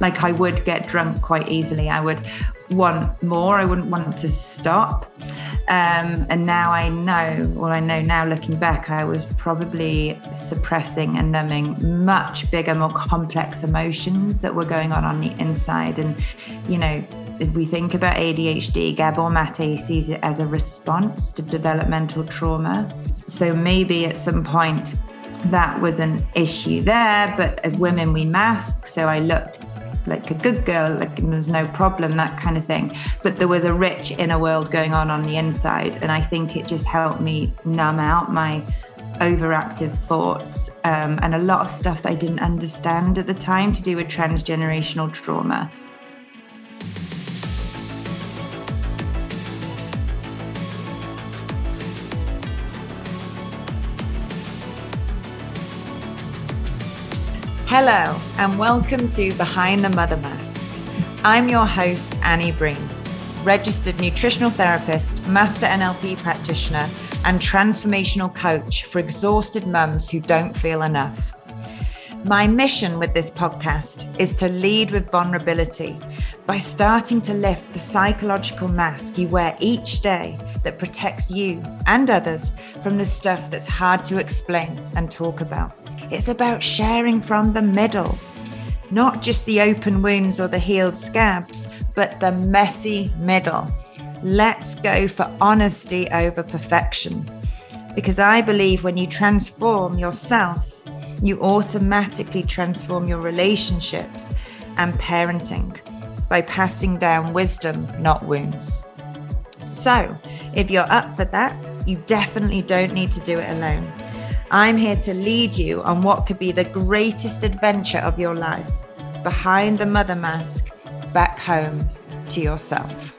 Like I would get drunk quite easily. I would want more. I wouldn't want to stop. Um, and now I know, well, I know now looking back, I was probably suppressing and numbing much bigger, more complex emotions that were going on on the inside. And, you know, if we think about ADHD, Gabor Mate sees it as a response to developmental trauma. So maybe at some point that was an issue there, but as women, we mask. So I looked like a good girl, like there was no problem, that kind of thing. But there was a rich inner world going on on the inside. And I think it just helped me numb out my overactive thoughts um, and a lot of stuff that I didn't understand at the time to do with transgenerational trauma. Hello, and welcome to Behind the Mother Mask. I'm your host, Annie Breen, registered nutritional therapist, master NLP practitioner, and transformational coach for exhausted mums who don't feel enough. My mission with this podcast is to lead with vulnerability by starting to lift the psychological mask you wear each day that protects you and others from the stuff that's hard to explain and talk about. It's about sharing from the middle, not just the open wounds or the healed scabs, but the messy middle. Let's go for honesty over perfection. Because I believe when you transform yourself, you automatically transform your relationships and parenting by passing down wisdom, not wounds. So, if you're up for that, you definitely don't need to do it alone. I'm here to lead you on what could be the greatest adventure of your life behind the mother mask, back home to yourself.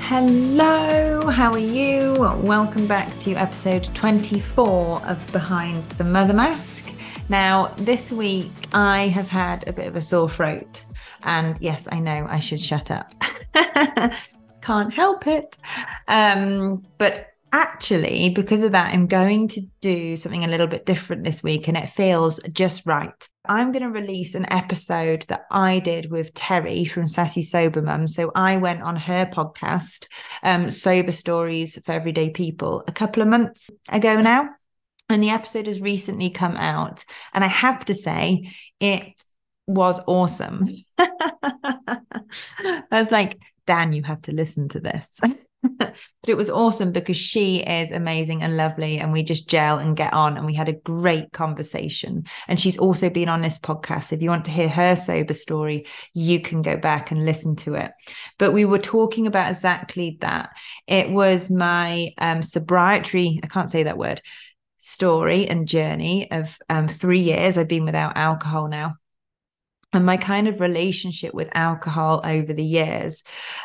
Hello, how are you? Welcome back to episode 24 of Behind the Mother Mask. Now, this week I have had a bit of a sore throat. And yes, I know I should shut up. Can't help it. Um, but actually, because of that, I'm going to do something a little bit different this week and it feels just right. I'm going to release an episode that I did with Teri from Sassy Sober Mum. So I went on her podcast, um, Sober Stories for Everyday People, a couple of months ago now and the episode has recently come out and i have to say it was awesome. I was like dan you have to listen to this. But it was awesome because she is amazing and lovely and we just gel and get on and we had a great conversation. And she's also been on this podcast. If you want to hear her sober story you can go back and listen to it. But we were talking about exactly that. It was my um sobriety i can't say that word story and journey of um, three years I've been without alcohol now. And my kind of relationship with alcohol over the years.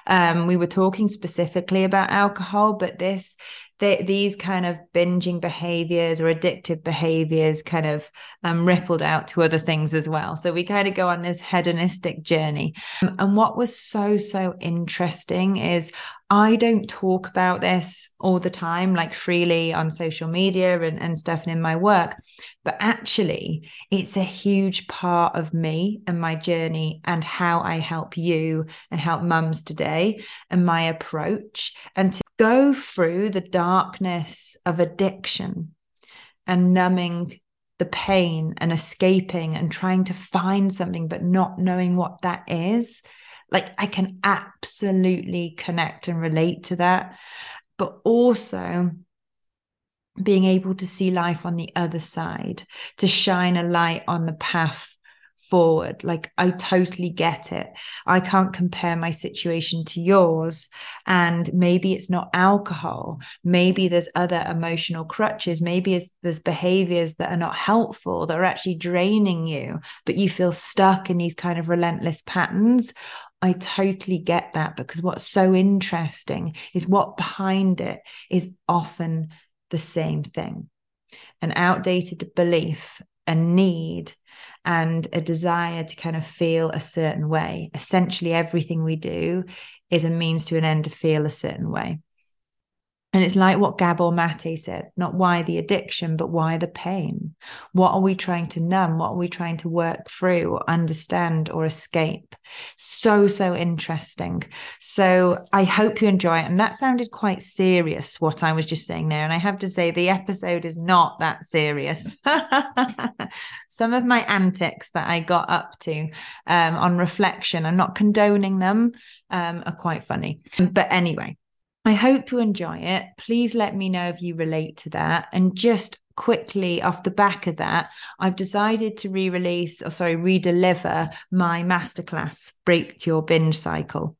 Um, we were talking specifically about alcohol, but this these kind of binging behaviors or addictive behaviors kind of um, rippled out to other things as well. So we kind of go on this hedonistic journey. And what was so, so interesting is I don't talk about this all the time, like freely on social media and, and stuff and in my work, but actually, it's a huge part of me and my journey and how I help you and help mums today and my approach. And to go through the darkness of addiction and numbing the pain and escaping and trying to find something, but not knowing what that is like I can absolutely connect and relate to that. But also being able to see life on the other side, to shine a light on the path forward. Like, I totally get it. I can't compare my situation to yours. And maybe it's not alcohol. Maybe there's other emotional crutches. Maybe there's behaviors that are not helpful, that are actually draining you, but you feel stuck in these kind of relentless patterns. I totally get that because what's so interesting is what behind it is often the same thing an outdated belief, a need, and a desire to kind of feel a certain way. Essentially, everything we do is a means to an end to feel a certain way. And it's like what Gabor Mate said not why the addiction, but why the pain? What are we trying to numb? What are we trying to work through or understand or escape? So, so interesting. So, I hope you enjoy it. And that sounded quite serious, what I was just saying there. And I have to say, the episode is not that serious. Some of my antics that I got up to um, on reflection, I'm not condoning them, um, are quite funny. But anyway, I hope you enjoy it. Please let me know if you relate to that. And just quickly off the back of that, I've decided to re release, or sorry, re deliver my masterclass, Break Your Binge Cycle.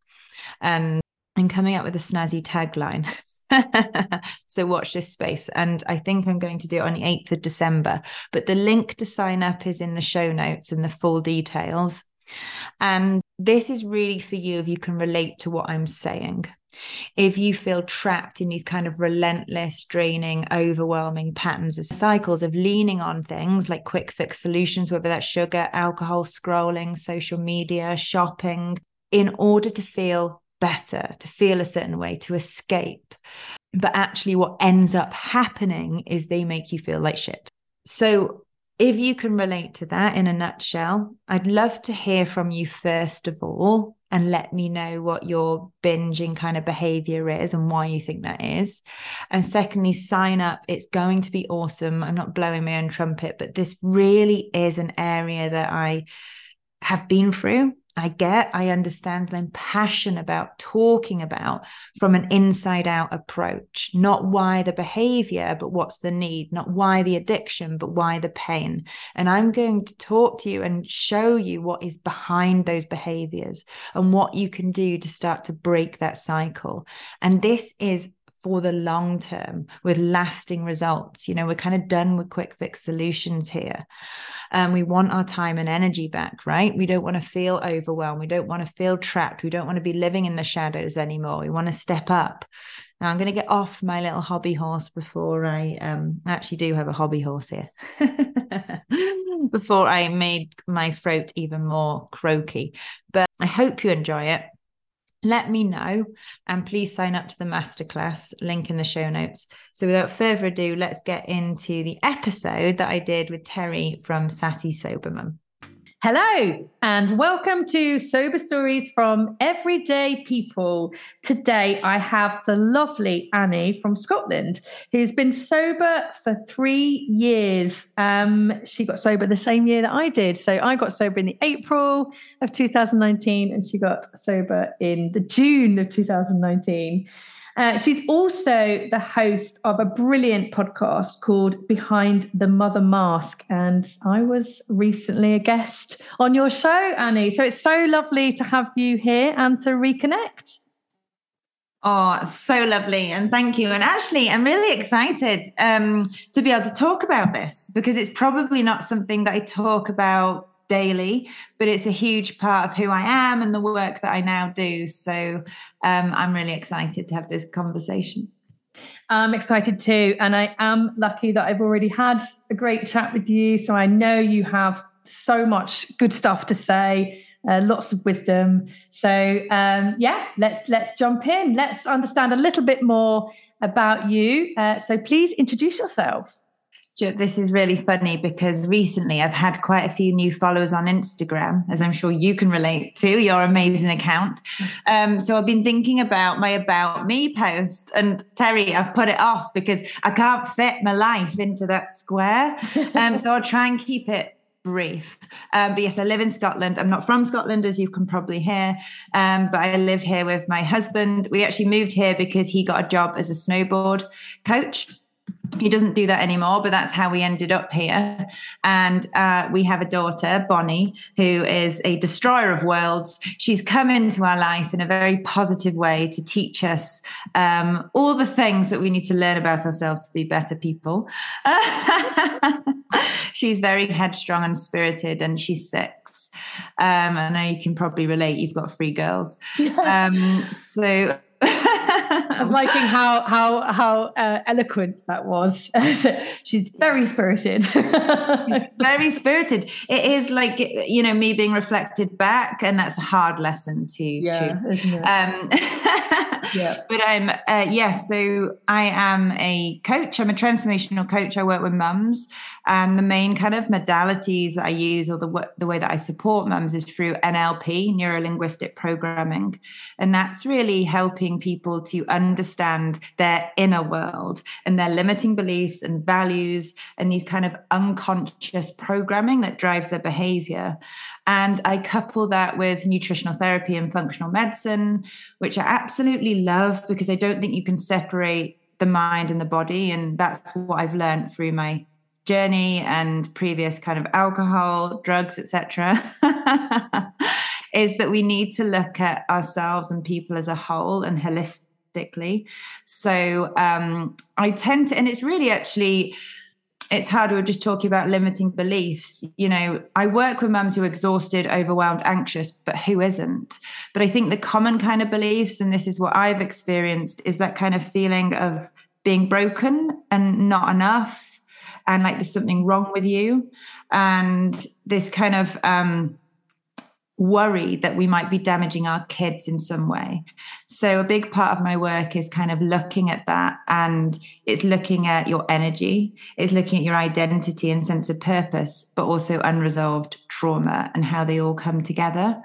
Um, and I'm coming up with a snazzy tagline. so watch this space. And I think I'm going to do it on the 8th of December. But the link to sign up is in the show notes and the full details. And this is really for you if you can relate to what I'm saying if you feel trapped in these kind of relentless, draining, overwhelming patterns of cycles of leaning on things like quick fix solutions, whether that's sugar, alcohol, scrolling, social media, shopping, in order to feel better, to feel a certain way, to escape. But actually, what ends up happening is they make you feel like shit. So, if you can relate to that in a nutshell, I'd love to hear from you first of all and let me know what your binging kind of behavior is and why you think that is. And secondly, sign up. It's going to be awesome. I'm not blowing my own trumpet, but this really is an area that I have been through I get, I understand, and I'm passionate about talking about from an inside out approach, not why the behavior, but what's the need, not why the addiction, but why the pain. And I'm going to talk to you and show you what is behind those behaviors and what you can do to start to break that cycle. And this is for the long term with lasting results. You know, we're kind of done with quick fix solutions here. Um, we want our time and energy back, right? We don't want to feel overwhelmed. We don't want to feel trapped. We don't want to be living in the shadows anymore. We want to step up. Now I'm going to get off my little hobby horse before I um actually do have a hobby horse here. before I made my throat even more croaky. But I hope you enjoy it let me know and please sign up to the masterclass link in the show notes. So without further ado let's get into the episode that i did with teri from sassy sober mum Hello, and welcome to Sober Stories from Everyday People. Today, I have the lovely Annie from Scotland, who's been sober for three years. Um, she got sober the same year that I did. So I got sober in the April of 2019, and she got sober in the June of 2019. Uh, she's also the host of a brilliant podcast called Behind the Mother Mask. And I was recently a guest on your show, Annie. So it's so lovely to have you here and to reconnect. Oh, so lovely. And thank you. And actually, I'm really excited um, to be able to talk about this because it's probably not something that I talk about daily, but it's a huge part of who I am and the work that I now do. So um, I'm really excited to have this conversation. I'm excited too. And I am lucky that I've already had a great chat with you. So I know you have so much good stuff to say. Uh, lots of wisdom. So um, yeah, let's let's jump in. Let's understand a little bit more about you. Uh, so please introduce yourself. This is really funny because recently I've had quite a few new followers on Instagram, as I'm sure you can relate to your amazing account. Um, so I've been thinking about my About Me post. And Teri, I've put it off because I can't fit my life into that square. Um, so I'll try and keep it brief. Um, but yes, I live in Scotland. I'm not from Scotland, as you can probably hear, um, but I live here with my husband. We actually moved here because he got a job as a snowboard coach he doesn't do that anymore, but that's how we ended up here. And uh, we have a daughter, Bonnie, who is a destroyer of worlds. She's come into our life in a very positive way to teach us um, all the things that we need to learn about ourselves to be better people. she's very headstrong and spirited, and she's six. Um, I know you can probably relate. You've got three girls. Um, so I was liking how how how uh, eloquent that was. She's very spirited. very spirited. It is like you know me being reflected back, and that's a hard lesson to. Yeah, um, yeah. But I'm uh, yes. Yeah, so I am a coach. I'm a transformational coach. I work with mums, and the main kind of modalities that I use, or the the way that I support mums, is through NLP, neuro linguistic programming, and that's really helping people to understand their inner world and their limiting beliefs and values and these kind of unconscious programming that drives their behavior. And I couple that with nutritional therapy and functional medicine, which I absolutely love because I don't think you can separate the mind and the body. And that's what I've learned through my journey and previous kind of alcohol, drugs, etc. is that we need to look at ourselves and people as a whole and holistically. So um, I tend to, and it's really actually it's hard. We were just talking about limiting beliefs. You know, I work with mums who are exhausted, overwhelmed, anxious, but who isn't? But I think the common kind of beliefs, and this is what I've experienced, is that kind of feeling of being broken and not enough, and like there's something wrong with you, and this kind of um, worry that we might be damaging our kids in some way. So, a big part of my work is kind of looking at that and it's looking at your energy, it's looking at your identity and sense of purpose, but also unresolved trauma and how they all come together.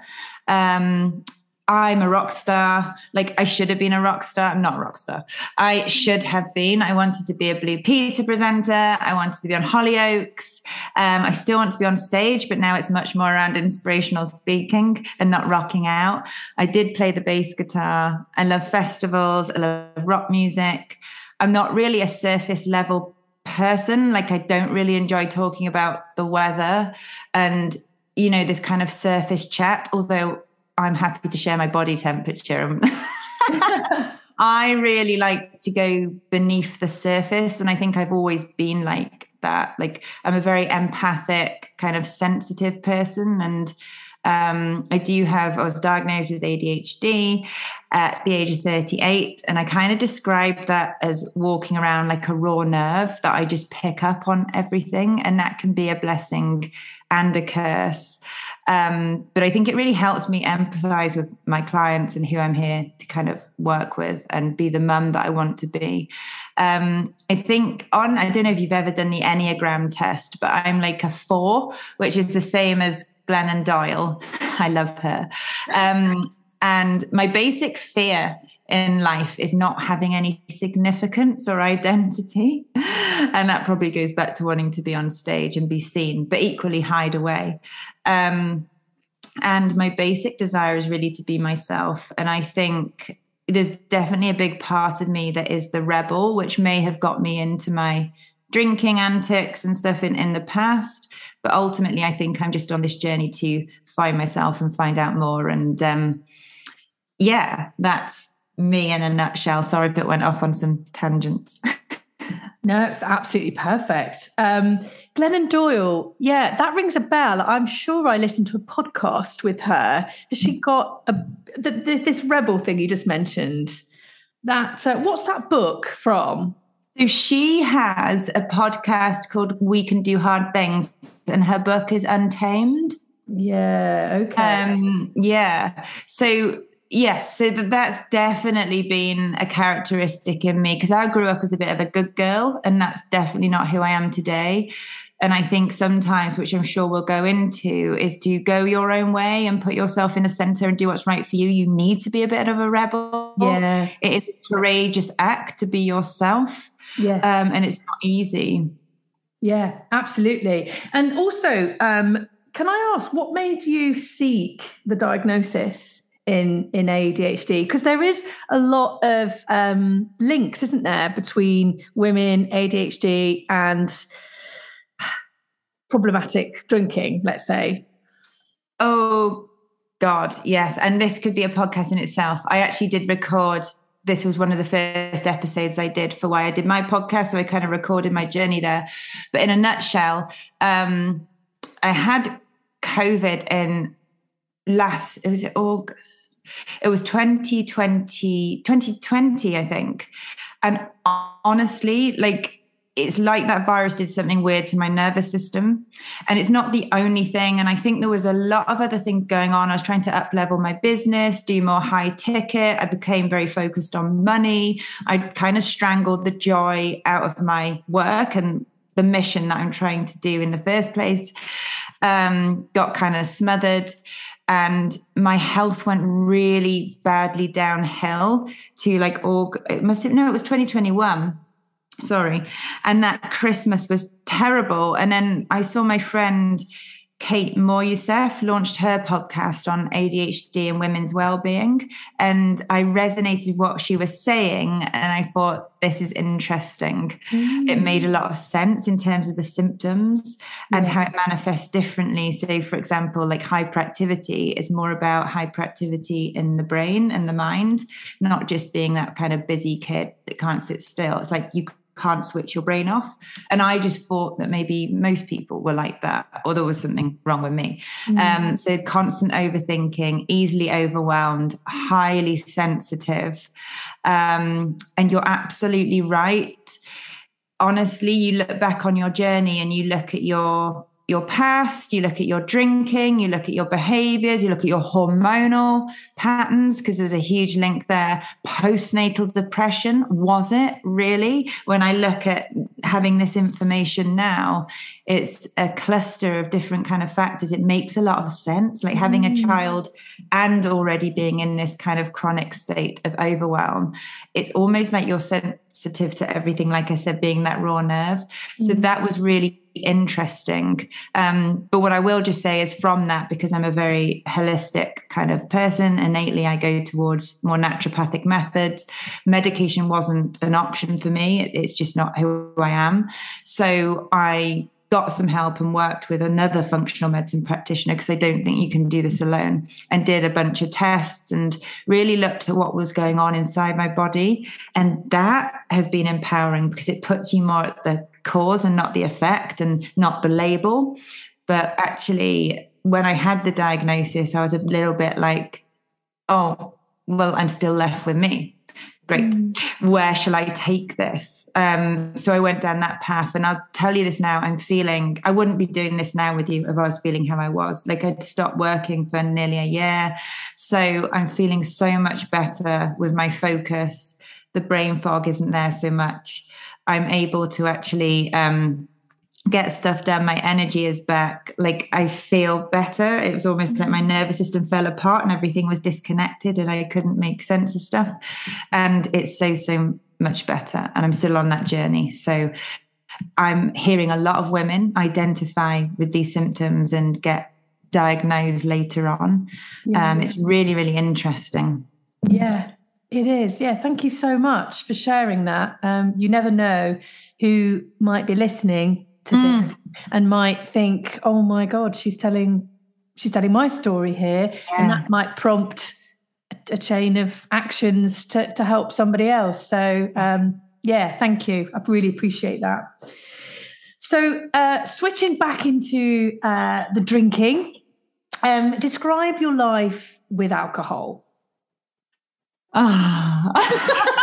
Um, I'm a rock star. Like I should have been a rock star. I'm not a rock star. I should have been. I wanted to be a Blue Peter presenter. I wanted to be on Hollyoaks. Um, I still want to be on stage, but now it's much more around inspirational speaking and not rocking out. I did play the bass guitar. I love festivals. I love rock music. I'm not really a surface level person. Like I don't really enjoy talking about the weather and you know this kind of surface chat although I'm happy to share my body temperature. I really like to go beneath the surface. And I think I've always been like that. Like, I'm a very empathic, kind of sensitive person. And um, I do have, I was diagnosed with ADHD at the age of 38. And I kind of describe that as walking around like a raw nerve that I just pick up on everything. And that can be a blessing and a curse. Um, but I think it really helps me empathize with my clients and who I'm here to kind of work with and be the mum that I want to be. Um, I think on, I don't know if you've ever done the Enneagram test, but I'm like a four, which is the same as Glennon Doyle. I love her. Um, and my basic fear in life is not having any significance or identity. And that probably goes back to wanting to be on stage and be seen, but equally hide away. Um, and my basic desire is really to be myself. And I think there's definitely a big part of me that is the rebel, which may have got me into my drinking antics and stuff in, in the past. But ultimately, I think I'm just on this journey to find myself and find out more. And um, yeah, that's me in a nutshell. Sorry if it went off on some tangents. no, it's absolutely perfect. Um, Glennon Doyle, yeah, that rings a bell. I'm sure I listened to a podcast with her. Has she got a the, the, this rebel thing you just mentioned? That uh, what's that book from? So she has a podcast called We Can Do Hard Things, and her book is Untamed. Yeah. Okay. Um, yeah. So Yes, so that, that's definitely been a characteristic in me because I grew up as a bit of a good girl, and that's definitely not who I am today. And I think sometimes, which I'm sure we'll go into, is to go your own way and put yourself in the center and do what's right for you. You need to be a bit of a rebel. Yeah. It is a courageous act to be yourself. Yeah. Um, and it's not easy. Yeah, absolutely. And also, um, can I ask what made you seek the diagnosis? In in ADHD because there is a lot of um, links, isn't there, between women, ADHD, and problematic drinking. Let's say. Oh God, yes, and this could be a podcast in itself. I actually did record. This was one of the first episodes I did for why I did my podcast, so I kind of recorded my journey there. But in a nutshell, um, I had COVID in last it was August. It was 2020 2020 i think. And honestly like it's like that virus did something weird to my nervous system. And it's not the only thing. And i think there was a lot of other things going on. I was trying to up level my business do more high ticket. I became very focused on money. I kind of strangled the joy out of my work and the mission that i'm trying to do in the first place. Um, got kind of smothered and my health went really badly downhill to like oh it must have no it was 2021 sorry. And that christmas was terrible. And then i saw my friend Kate Moryoussef launched her podcast on ADHD and women's well-being, and I resonated with what she was saying, and I thought this is interesting. Mm. It made a lot of sense in terms of the symptoms and yeah. how it manifests differently. So, for example, like hyperactivity is more about hyperactivity in the brain and the mind, not just being that kind of busy kid that can't sit still. It's like you can't switch your brain off. And I just thought that maybe most people were like that, or there was something wrong with me. Mm. Um, so constant overthinking, easily overwhelmed, highly sensitive. Um, and you're absolutely right. Honestly, you look back on your journey and you look at your your past, you look at your drinking, you look at your behaviors, you look at your hormonal patterns, because there's a huge link there. Postnatal depression, was it really? When I look at having this information now, it's a cluster of different kind of factors. It makes a lot of sense, like having mm. a child and already being in this kind of chronic state of overwhelm. It's almost like you're sensitive to everything, like I said, being that raw nerve. Mm. So that was really interesting. Um, but what I will just say is from that, because I'm a very holistic kind of person, innately I go towards more naturopathic methods. Medication wasn't an option for me. It's just not who I am. So I got some help and worked with another functional medicine practitioner because I don't think you can do this alone and did a bunch of tests and really looked at what was going on inside my body. And that has been empowering because it puts you more at the cause and not the effect and not the label. But actually, when I had the diagnosis, I was a little bit like, oh, well, I'm still left with me. Great. Mm. Where shall I take this? Um, so I went down that path. And I'll tell you this now I'm feeling, I wouldn't be doing this now with you if I was feeling how I was. Like I'd stopped working for nearly a year. So I'm feeling so much better with my focus. The brain fog isn't there so much. I'm able to actually um, get stuff done. My energy is back. Like I feel better. It was almost like my nervous system fell apart and everything was disconnected and I couldn't make sense of stuff. And it's so, so much better. And I'm still on that journey. So I'm hearing a lot of women identify with these symptoms and get diagnosed later on. Yeah. Um, it's really, really interesting. Yeah. It is. Yeah. Thank you so much for sharing that. Um, you never know who might be listening to mm. this and might think, oh my God, she's telling she's telling my story here. Yeah. And that might prompt a, a, chain of actions to, to help somebody else. So um, yeah, thank you. I really appreciate that. So uh, switching back into uh, the drinking, um, describe your life with alcohol. Ah.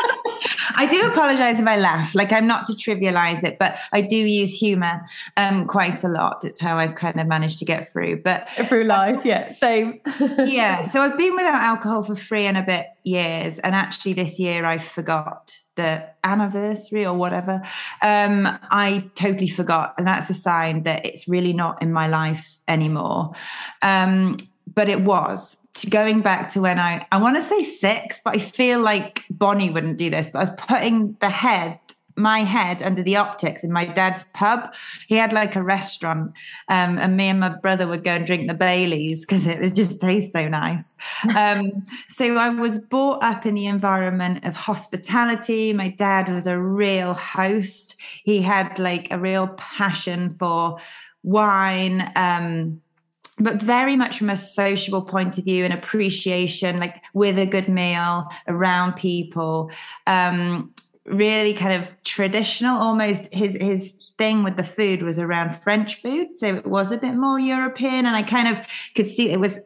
I do apologize if I laugh. Like I'm not to trivialize it, but I do use humor um, quite a lot. It's how I've kind of managed to get through. But through life, yeah, same. yeah. So I've been without alcohol for three and a bit years, and actually this year I forgot the anniversary or whatever. Um, I totally forgot, and that's a sign that it's really not in my life anymore. Um, but it was to going back to when I I want to say six, but I feel like Bonnie wouldn't do this. But I was putting the head, my head, under the optics in my dad's pub. He had like a restaurant, um, and me and my brother would go and drink the Baileys because it was just tastes so nice. Um, so I was brought up in the environment of hospitality. My dad was a real host. He had like a real passion for wine. Um, but very much from a sociable point of view and appreciation, like with a good meal around people. Um, really kind of traditional, almost his his thing with the food was around French food. So it was a bit more European. And I kind of could see it was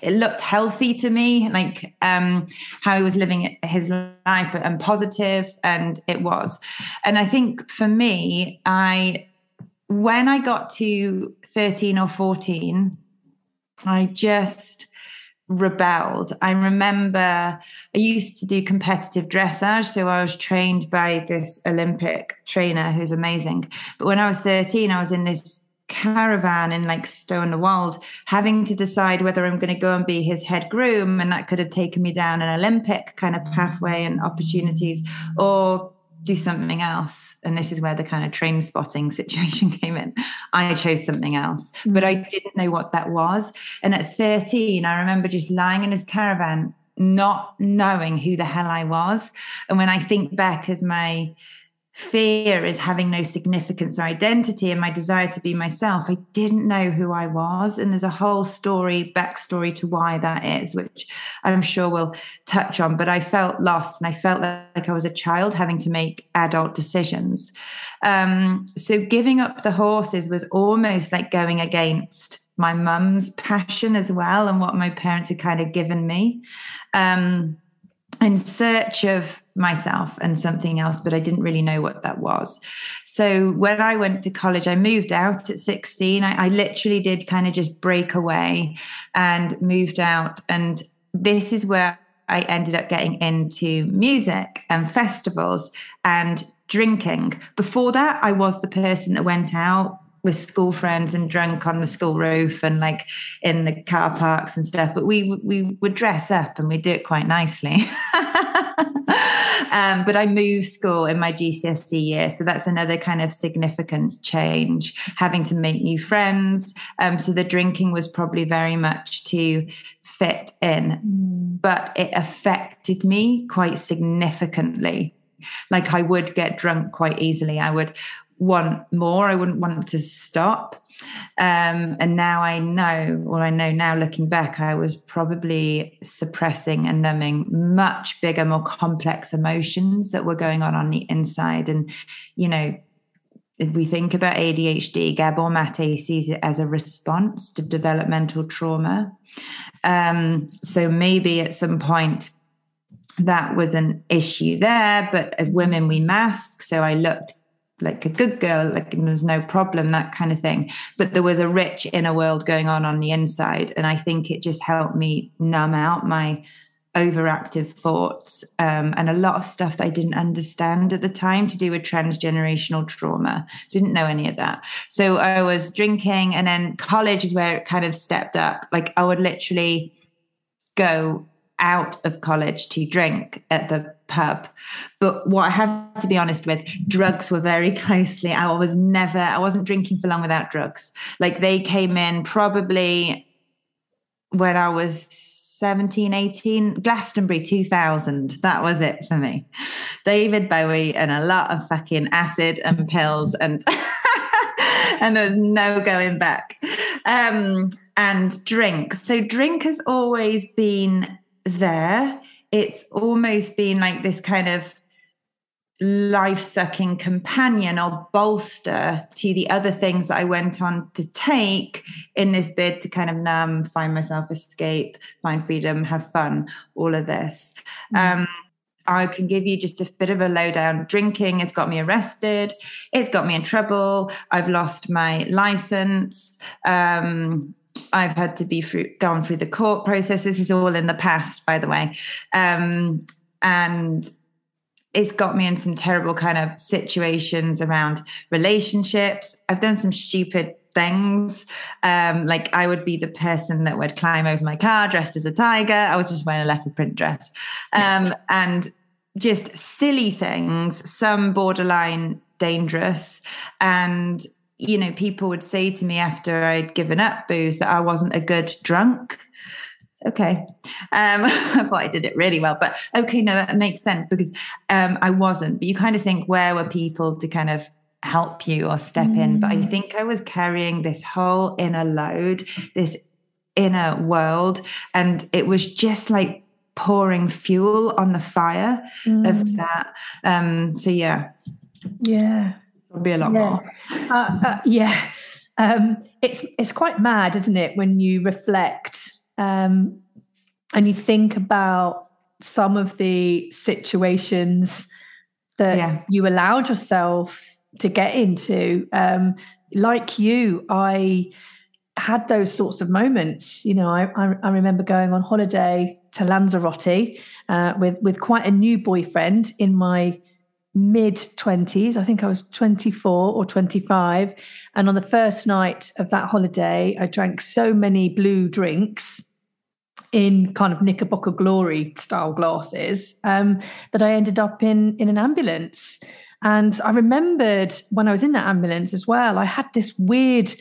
it looked healthy to me, like um, how he was living his life and positive, and it was. And I think for me, I when I got to 13 or 14, I just rebelled. I remember I used to do competitive dressage. So I was trained by this Olympic trainer who's amazing. But when I was 13, I was in this caravan in like Stow-on-the-Wold, having to decide whether I'm going to go and be his head groom. And that could have taken me down an Olympic kind of pathway and opportunities, or do something else. And this is where the kind of Trainspotting situation came in. I chose something else, but I mm. didn't know what that was. And at 13, I remember just lying in his caravan, not knowing who the hell I was. And when I think back as my fear is having no significance or identity and my desire to be myself. I didn't know who I was. And there's a whole story, backstory to why that is, which I'm sure we'll touch on. But I felt lost and I felt like I was a child having to make adult decisions. Um, so giving up the horses was almost like going against my mum's passion as well and what my parents had kind of given me. Um, in search of myself and something else, but I didn't really know what that was. So when I went to college, I moved out at 16. I, I literally did kind of just break away and moved out. And this is where I ended up getting into music and festivals and drinking. Before that, I was the person that went out with school friends and drunk on the school roof and like in the car parks and stuff. But we we would dress up and we do it quite nicely. um, but I moved school in my GCSE year, so that's another kind of significant change. Having to make new friends, um, so the drinking was probably very much to fit in, mm. but it affected me quite significantly like I would get drunk quite easily. I would want more. I wouldn't want to stop. Um, and now I know, or I know now looking back, I was probably suppressing and numbing much bigger, more complex emotions that were going on on the inside. And, you know, if we think about ADHD, Gabor Mate sees it as a response to developmental trauma. Um, so maybe at some point, that was an issue there, but as women, we mask. So I looked like a good girl, like there's no problem, that kind of thing. But there was a rich inner world going on on the inside. And I think it just helped me numb out my overactive thoughts um, and a lot of stuff that I didn't understand at the time to do with transgenerational trauma. So didn't know any of that. So I was drinking, and then college is where it kind of stepped up. Like I would literally go out of college to drink at the pub. But what I have to be honest with, drugs were very closely. I was never, I wasn't drinking for long without drugs. Like they came in probably when I was 17, 18, Glastonbury 2000. That was it for me. David Bowie and a lot of fucking acid and pills and. and there's no going back. Um, and drink. So drink has always been there, it's almost been like this kind of life sucking companion or bolster to the other things that I went on to take in this bid to kind of numb, find myself, escape, find freedom, have fun, all of this. Mm. Um, I can give you just a bit of a lowdown. Drinking has got me arrested. It's got me in trouble. I've lost my license. Um, I've had to be through, gone through the court process. This is all in the past, by the way. Um, and it's got me in some terrible kind of situations around relationships. I've done some stupid things. Um, like I would be the person that would climb over my car dressed as a tiger. I was just wearing a leopard print dress. Um, and just silly things, some borderline dangerous. And you know, people would say to me after I'd given up booze that I wasn't a good drunk. Okay. Um, I thought I did it really well, but okay, no, that makes sense because um, I wasn't. But you kind of think, where were people to kind of help you or step mm. in? But I mm. think I was carrying this whole inner load, this inner world, and it was just like pouring fuel on the fire mm. of that. Um, so, yeah. Yeah be a lot yeah. more. Uh, uh, yeah. Um, it's it's quite mad, isn't it, when you reflect um, and you think about some of the situations that yeah. you allowed yourself to get into. Um, like you, I had those sorts of moments. You know, I, I, I remember going on holiday to Lanzarote uh, with with quite a new boyfriend in my mid 20s. I think I was 24 or 25. And on the first night of that holiday, I drank so many blue drinks in kind of Knickerbocker Glory style glasses um, that I ended up in in an ambulance. And I remembered when I was in that ambulance as well, I had this weird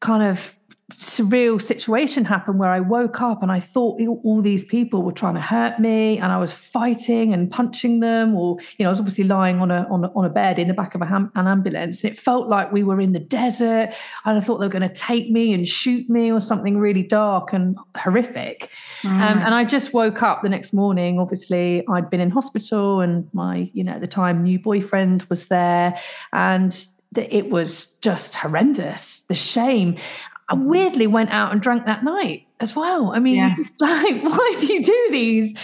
kind of surreal situation happened where I woke up and I thought all these people were trying to hurt me and I was fighting and punching them or you know I was obviously lying on a on a, on a bed in the back of a ham, an ambulance and it felt like we were in the desert and I thought they were going to take me and shoot me or something really dark and horrific mm. um, and I just woke up the next morning obviously I'd been in hospital and my you know at the time new boyfriend was there and it was just horrendous the shame I weirdly went out and drank that night as well. I mean, yes. it's like, why do you do these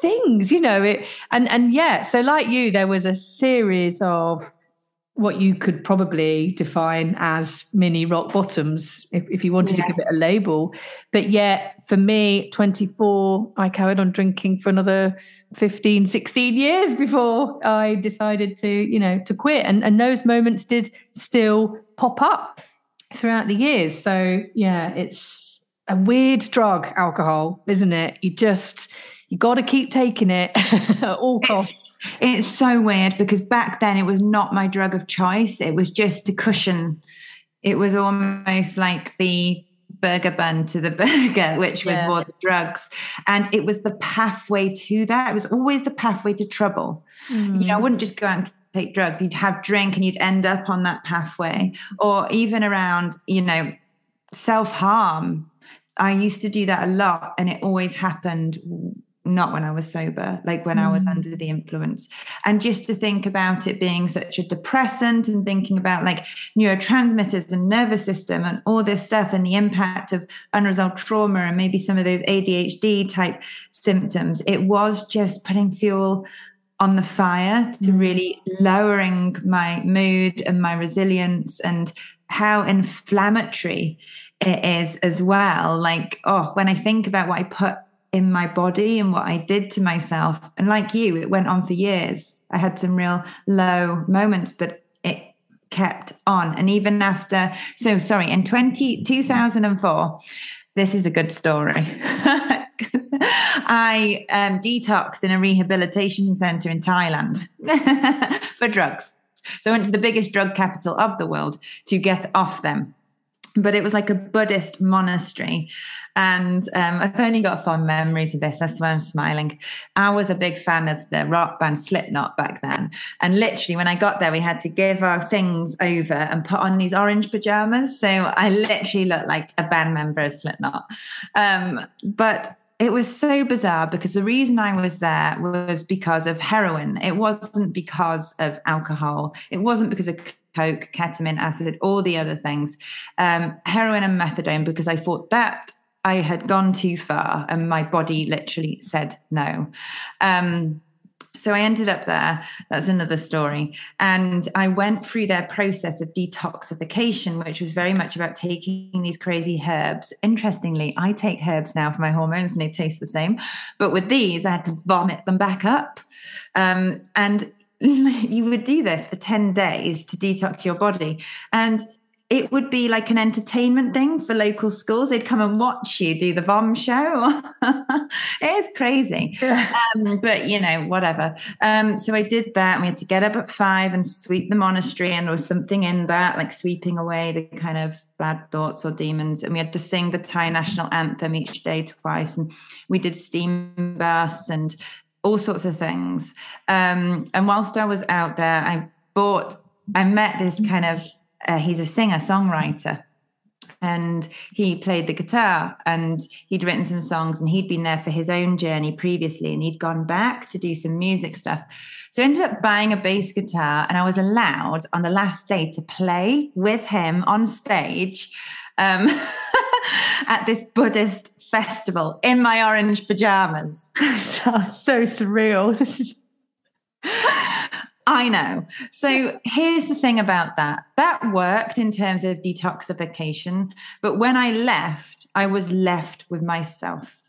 things? You know, it and and yeah, so like you, there was a series of what you could probably define as mini rock bottoms if, if you wanted yeah. to give it a label. But yet for me, 24, I carried on drinking for another 15, 16 years before I decided to, you know, to quit. And and those moments did still pop up throughout the years. So yeah, it's a weird drug, alcohol, isn't it? You just you got to keep taking it at all costs. It's, it's so weird because back then it was not my drug of choice. It was just a cushion. It was almost like the burger bun to the burger, which was yeah. more the drugs. And it was the pathway to that. It was always the pathway to trouble. Mm. You know, I mm. wouldn't just go out and take drugs, you'd have drink and you'd end up on that pathway, or even around, you know, self harm. I used to do that a lot, and it always happened not when I was sober, like when mm. I was mm. under the influence. And just to think about it being such a depressant and thinking about like neurotransmitters and nervous system and all this stuff and the impact of unresolved trauma and maybe some of those ADHD type symptoms, it was just putting fuel on the fire to mm. really lowering my mood and my resilience and how inflammatory it is as well. Like, oh, when I think about what I put in my body and what I did to myself, and like you, it went on for years. I had some real low moments, but it kept on. And even after, so sorry, in 20, 2004, this is a good story. I um, detoxed in a rehabilitation center in Thailand for drugs. So I went to the biggest drug capital of the world to get off them. But it was like a Buddhist monastery. And um, I've only got fond memories of this. That's why I'm smiling. I was a big fan of the rock band Slipknot back then. And literally, when I got there, we had to give our things over and put on these orange pajamas. So I literally looked like a band member of Slipknot. Um, but it was so bizarre because the reason I was there was because of heroin. It wasn't because of alcohol. It wasn't because of coke, ketamine, acid, all the other things. Um, heroin and methadone because I thought that I had gone too far and my body literally said no. Um, so I ended up there. That's another story. And I went through their process of detoxification, which was very much about taking these crazy herbs. Interestingly, I take herbs now for my hormones and they taste the same. But with these, I had to vomit them back up. Um, and you would do this for 10 days to detox your body. And it would be like an entertainment thing for local schools. They'd come and watch you do the vom show. it is crazy. Um, but, you know, whatever. Um, so I did that. we had to get up at five and sweep the monastery. And there was something in that, like sweeping away the kind of bad thoughts or demons. And we had to sing the Thai national anthem each day twice. And we did steam baths and all sorts of things. Um, and whilst I was out there, I bought, I met this kind of uh, he's a singer songwriter and he played the guitar and he'd written some songs and he'd been there for his own journey previously and he'd gone back to do some music stuff so i ended up buying a bass guitar and i was allowed on the last day to play with him on stage um, at this buddhist festival in my orange pajamas. so surreal. I know. So here's the thing about that. That worked in terms of detoxification. But when I left, I was left with myself.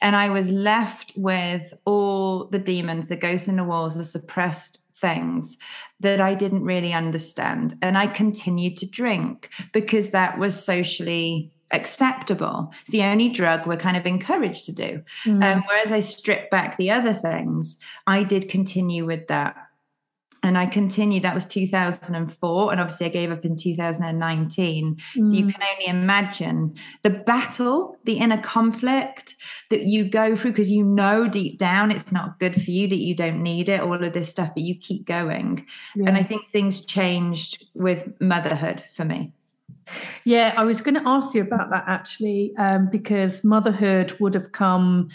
And I was left with all the demons, the ghosts in the walls, the suppressed things that I didn't really understand. And I continued to drink because that was socially acceptable. It's the only drug we're kind of encouraged to do. Mm. Um, whereas I stripped back the other things, I did continue with that and I continued. That was 2004, and obviously I gave up in 2019. Mm. So you mm. can only imagine the battle, the inner conflict that you go through because you know deep down it's not good for you, that you don't need it, all of this stuff, but you keep going. Yeah. And I think things changed with motherhood for me. Yeah, I was going to ask you about that actually, um, because motherhood would have come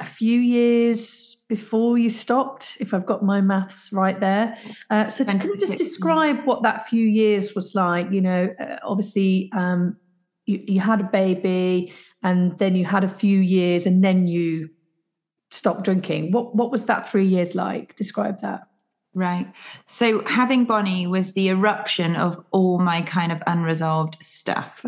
a few years before you stopped, if I've got my maths right there. Uh, so can you just describe what that few years was like? You know, uh, obviously um, you, you had a baby, and then you had a few years, and then you stopped drinking. What what was that three years like? Describe that. Right. So having Bonnie was the eruption of all my kind of unresolved stuff.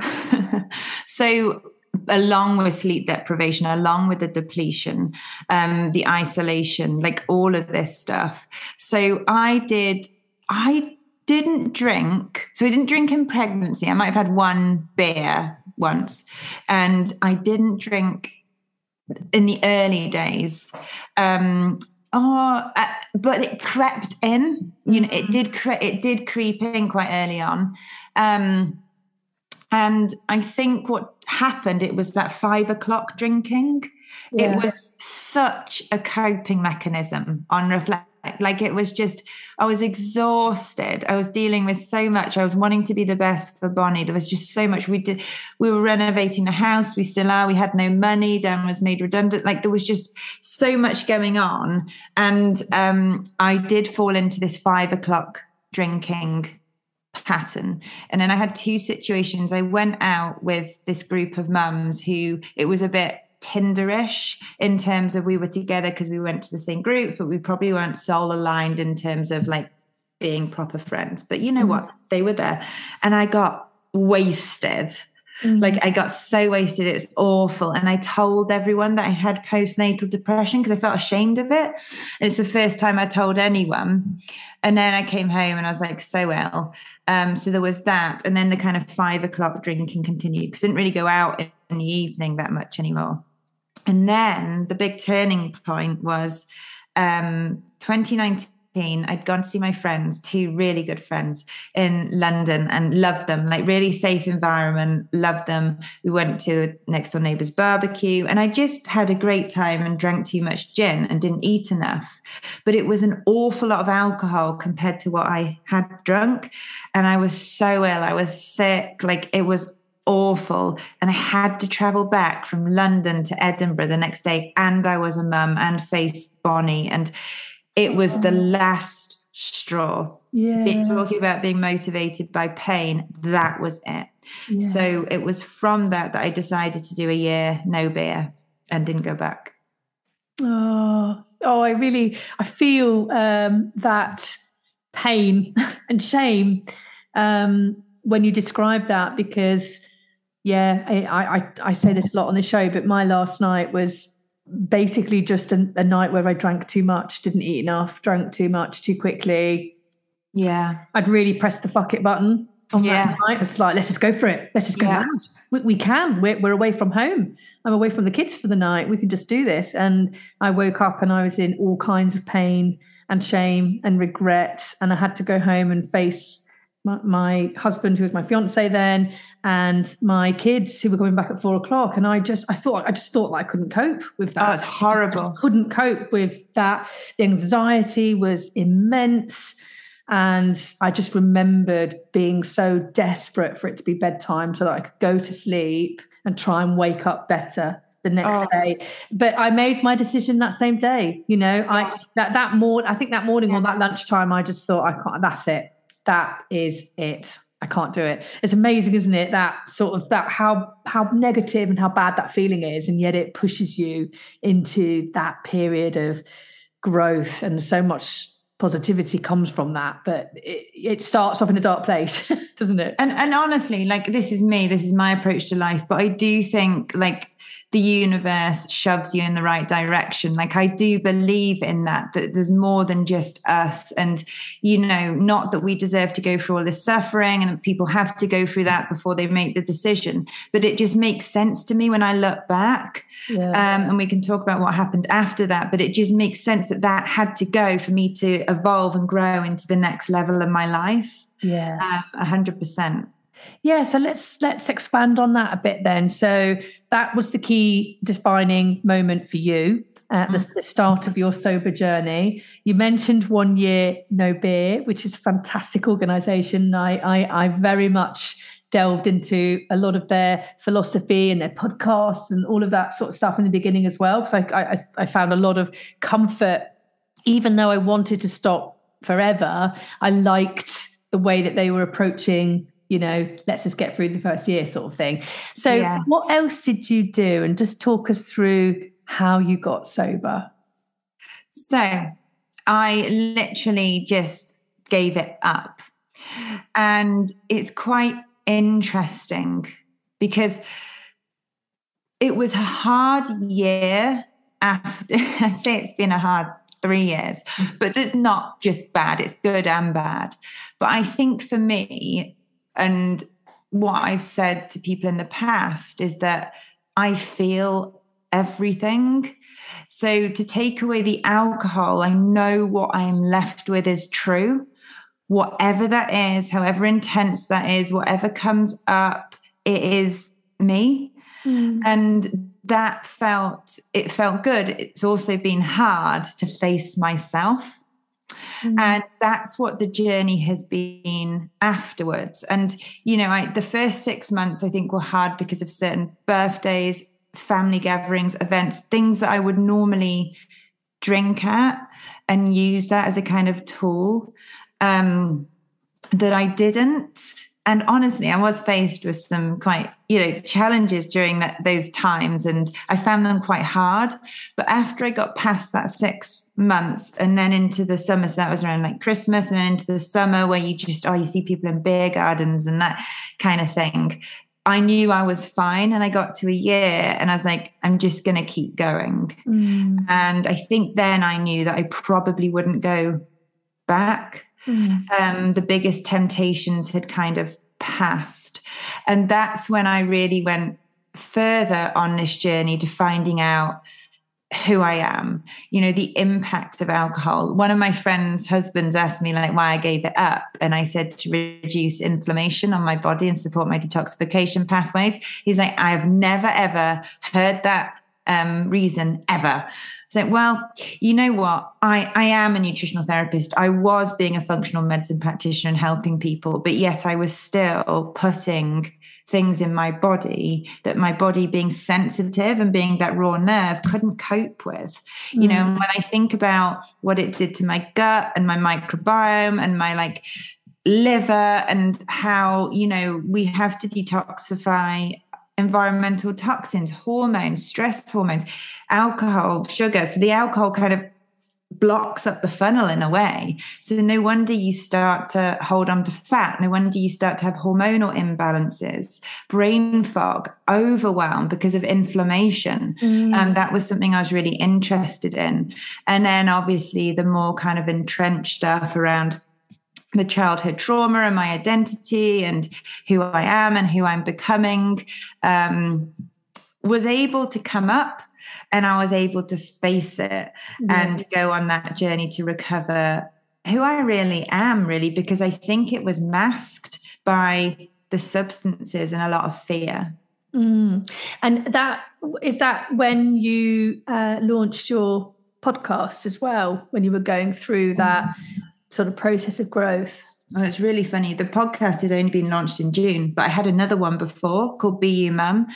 so along with sleep deprivation, along with the depletion, um, the isolation, like all of this stuff. So I did, I didn't drink. So I didn't drink in pregnancy. I might have had one beer once, and I didn't drink in the early days. Um, Oh, uh, but it crept in. You know, it did. Cre- it did creep in quite early on. Um, and I think what happened, it was that five o'clock drinking. Yeah. It was such a coping mechanism on reflect. Like it was just, I was exhausted. I was dealing with so much. I was wanting to be the best for Bonnie. There was just so much. We did, we were renovating the house. We still are. We had no money. Dan was made redundant. Like there was just so much going on. And um, I did fall into this five o'clock drinking pattern. And then I had two situations. I went out with this group of mums who it was a bit Tinderish in terms of we were together because we went to the same group, but we probably weren't soul aligned in terms of like being proper friends. But you know mm-hmm. what? They were there. And I got wasted Like I got so wasted, it was awful. And I told everyone that I had postnatal depression because I felt ashamed of it. It's the first time I told anyone. And then I came home and I was like so ill. Um, so there was that. And then the kind of five o'clock drinking continued because I didn't really go out in the evening that much anymore. And then the big turning point was um, 2019 I'd gone to see my friends, two really good friends in London and loved them, like really safe environment, loved them. We went to next door neighbor's barbecue and I just had a great time and drank too much gin and didn't eat enough. But it was an awful lot of alcohol compared to what I had drunk. And I was so ill. I was sick. Like it was awful. And I had to travel back from London to Edinburgh the next day. And I was a mum and faced Bonnie. And it was the last straw. Yeah. talking about being motivated by pain, that was it. Yeah. So it was from that that I decided to do a year no beer and didn't go back. Oh, oh, I really I feel um, that pain and shame um, when you describe that because yeah, I, I I say this a lot on the show, but my last night was basically just a, a, night where I drank too much, didn't eat enough, drank too much too quickly. Yeah. I'd really pressed the fuck it button on yeah. that night. It's like, let's just go for it. Let's just go yeah. We, we, can. We're, we're away from home. I'm away from the kids for the night. We can just do this. And I woke up and I was in all kinds of pain and shame and regret. And I had to go home and face my, my husband, who was my fiance then, and my kids who were coming back at four o'clock. And I just, I thought, I just thought that I couldn't cope with that. Oh, it's horrible. I couldn't cope with that. The anxiety was immense. And I just remembered being so desperate for it to be bedtime so that I could go to sleep and try and wake up better the next oh. day. But I made my decision that same day. You know, I oh. that that morning, I think that morning yeah. or that lunchtime, I just thought I can't. That's it. That is it. I can't do it. It's amazing, isn't it? That sort of that how how negative and how bad that feeling is, and yet it pushes you into that period of growth, and so much positivity comes from that. But it, it starts off in a dark place, doesn't it? And and honestly, like this is me, this is my approach to life. But I do think like the universe shoves you in the right direction. Like I do believe in that, that there's more than just us. And, you know, not that we deserve to go through all this suffering and that people have to go through that before they make the decision. But it just makes sense to me when I look back. Yeah. Um, and we can talk about what happened after that, but it just makes sense that that had to go for me to evolve and grow into the next level of my life. Yeah. A hundred percent. Yeah, so let's let's expand on that a bit then. So that was the key defining moment for you at the, mm. the, start of your sober journey. You mentioned one year no beer, which is a fantastic organisation. I, I I very much delved into a lot of their philosophy and their podcasts and all of that sort of stuff in the beginning as well. So I, I, I found a lot of comfort, even though I wanted to stop forever. I liked the way that they were approaching you know, let's just get through the first year sort of thing. So, yes. what else did you do? And just talk us through how you got sober. So, I literally just gave it up. And it's quite interesting because it was a hard year after, I'd say it's been a hard three years, but it's not just bad, it's good and bad. But I think for me, and what I've said to people in the past is that I feel everything. So to take away the alcohol, I know what I am left with is true. Whatever that is, however intense that is, whatever comes up, it is me. Mm. And that felt, it felt good. It's also been hard to face myself Mm-hmm. And that's what the journey has been afterwards. And, you know, I, the first six months I think were hard because of certain birthdays, family gatherings, events, things that I would normally drink at and use that as a kind of tool um, that I didn't and honestly i was faced with some quite you know challenges during that, those times and i found them quite hard. But after i got past that six months and then into the summer so that was around like christmas and then into the summer where you just oh you see people in beer gardens and that kind of thing i knew i was fine. And i got to a year and i was like i'm just going to keep going. Mm. and i think then i knew that i probably wouldn't go back Mm. Um, the biggest temptations had kind of passed. And that's when I really went further on this journey to finding out who I am, you know, the impact of alcohol. One of my friends' husbands asked me like why I gave it up. And I said to reduce inflammation on my body and support my detoxification pathways. He's like, I've never ever heard that um, reason ever. Well, you know what? I, I am a nutritional therapist. I was being a functional medicine practitioner and helping people, but yet I was still putting things in my body that my body being sensitive and being that raw nerve couldn't cope with. You know, mm. when I think about what it did to my gut and my microbiome and my like liver and how, you know, we have to detoxify environmental toxins, hormones, stress hormones, alcohol, sugar. So the alcohol kind of blocks up the funnel in a way. So no wonder you start to hold on to fat. No wonder you start to have hormonal imbalances, brain fog, overwhelm because of inflammation. Mm. Um, that was something I was really interested in. And then obviously the more kind of entrenched stuff around the childhood trauma and my identity and who I am and who I'm becoming um, was able to come up and I was able to face it yeah. and go on that journey to recover who I really am, really, because I think it was masked by the substances and a lot of fear. Mm. And that is that when you uh, launched your podcast as well, when you were going through that. Sort of process of growth? Oh, it's really funny. The podcast had only been launched in June, but I had another one before called Be You Mum.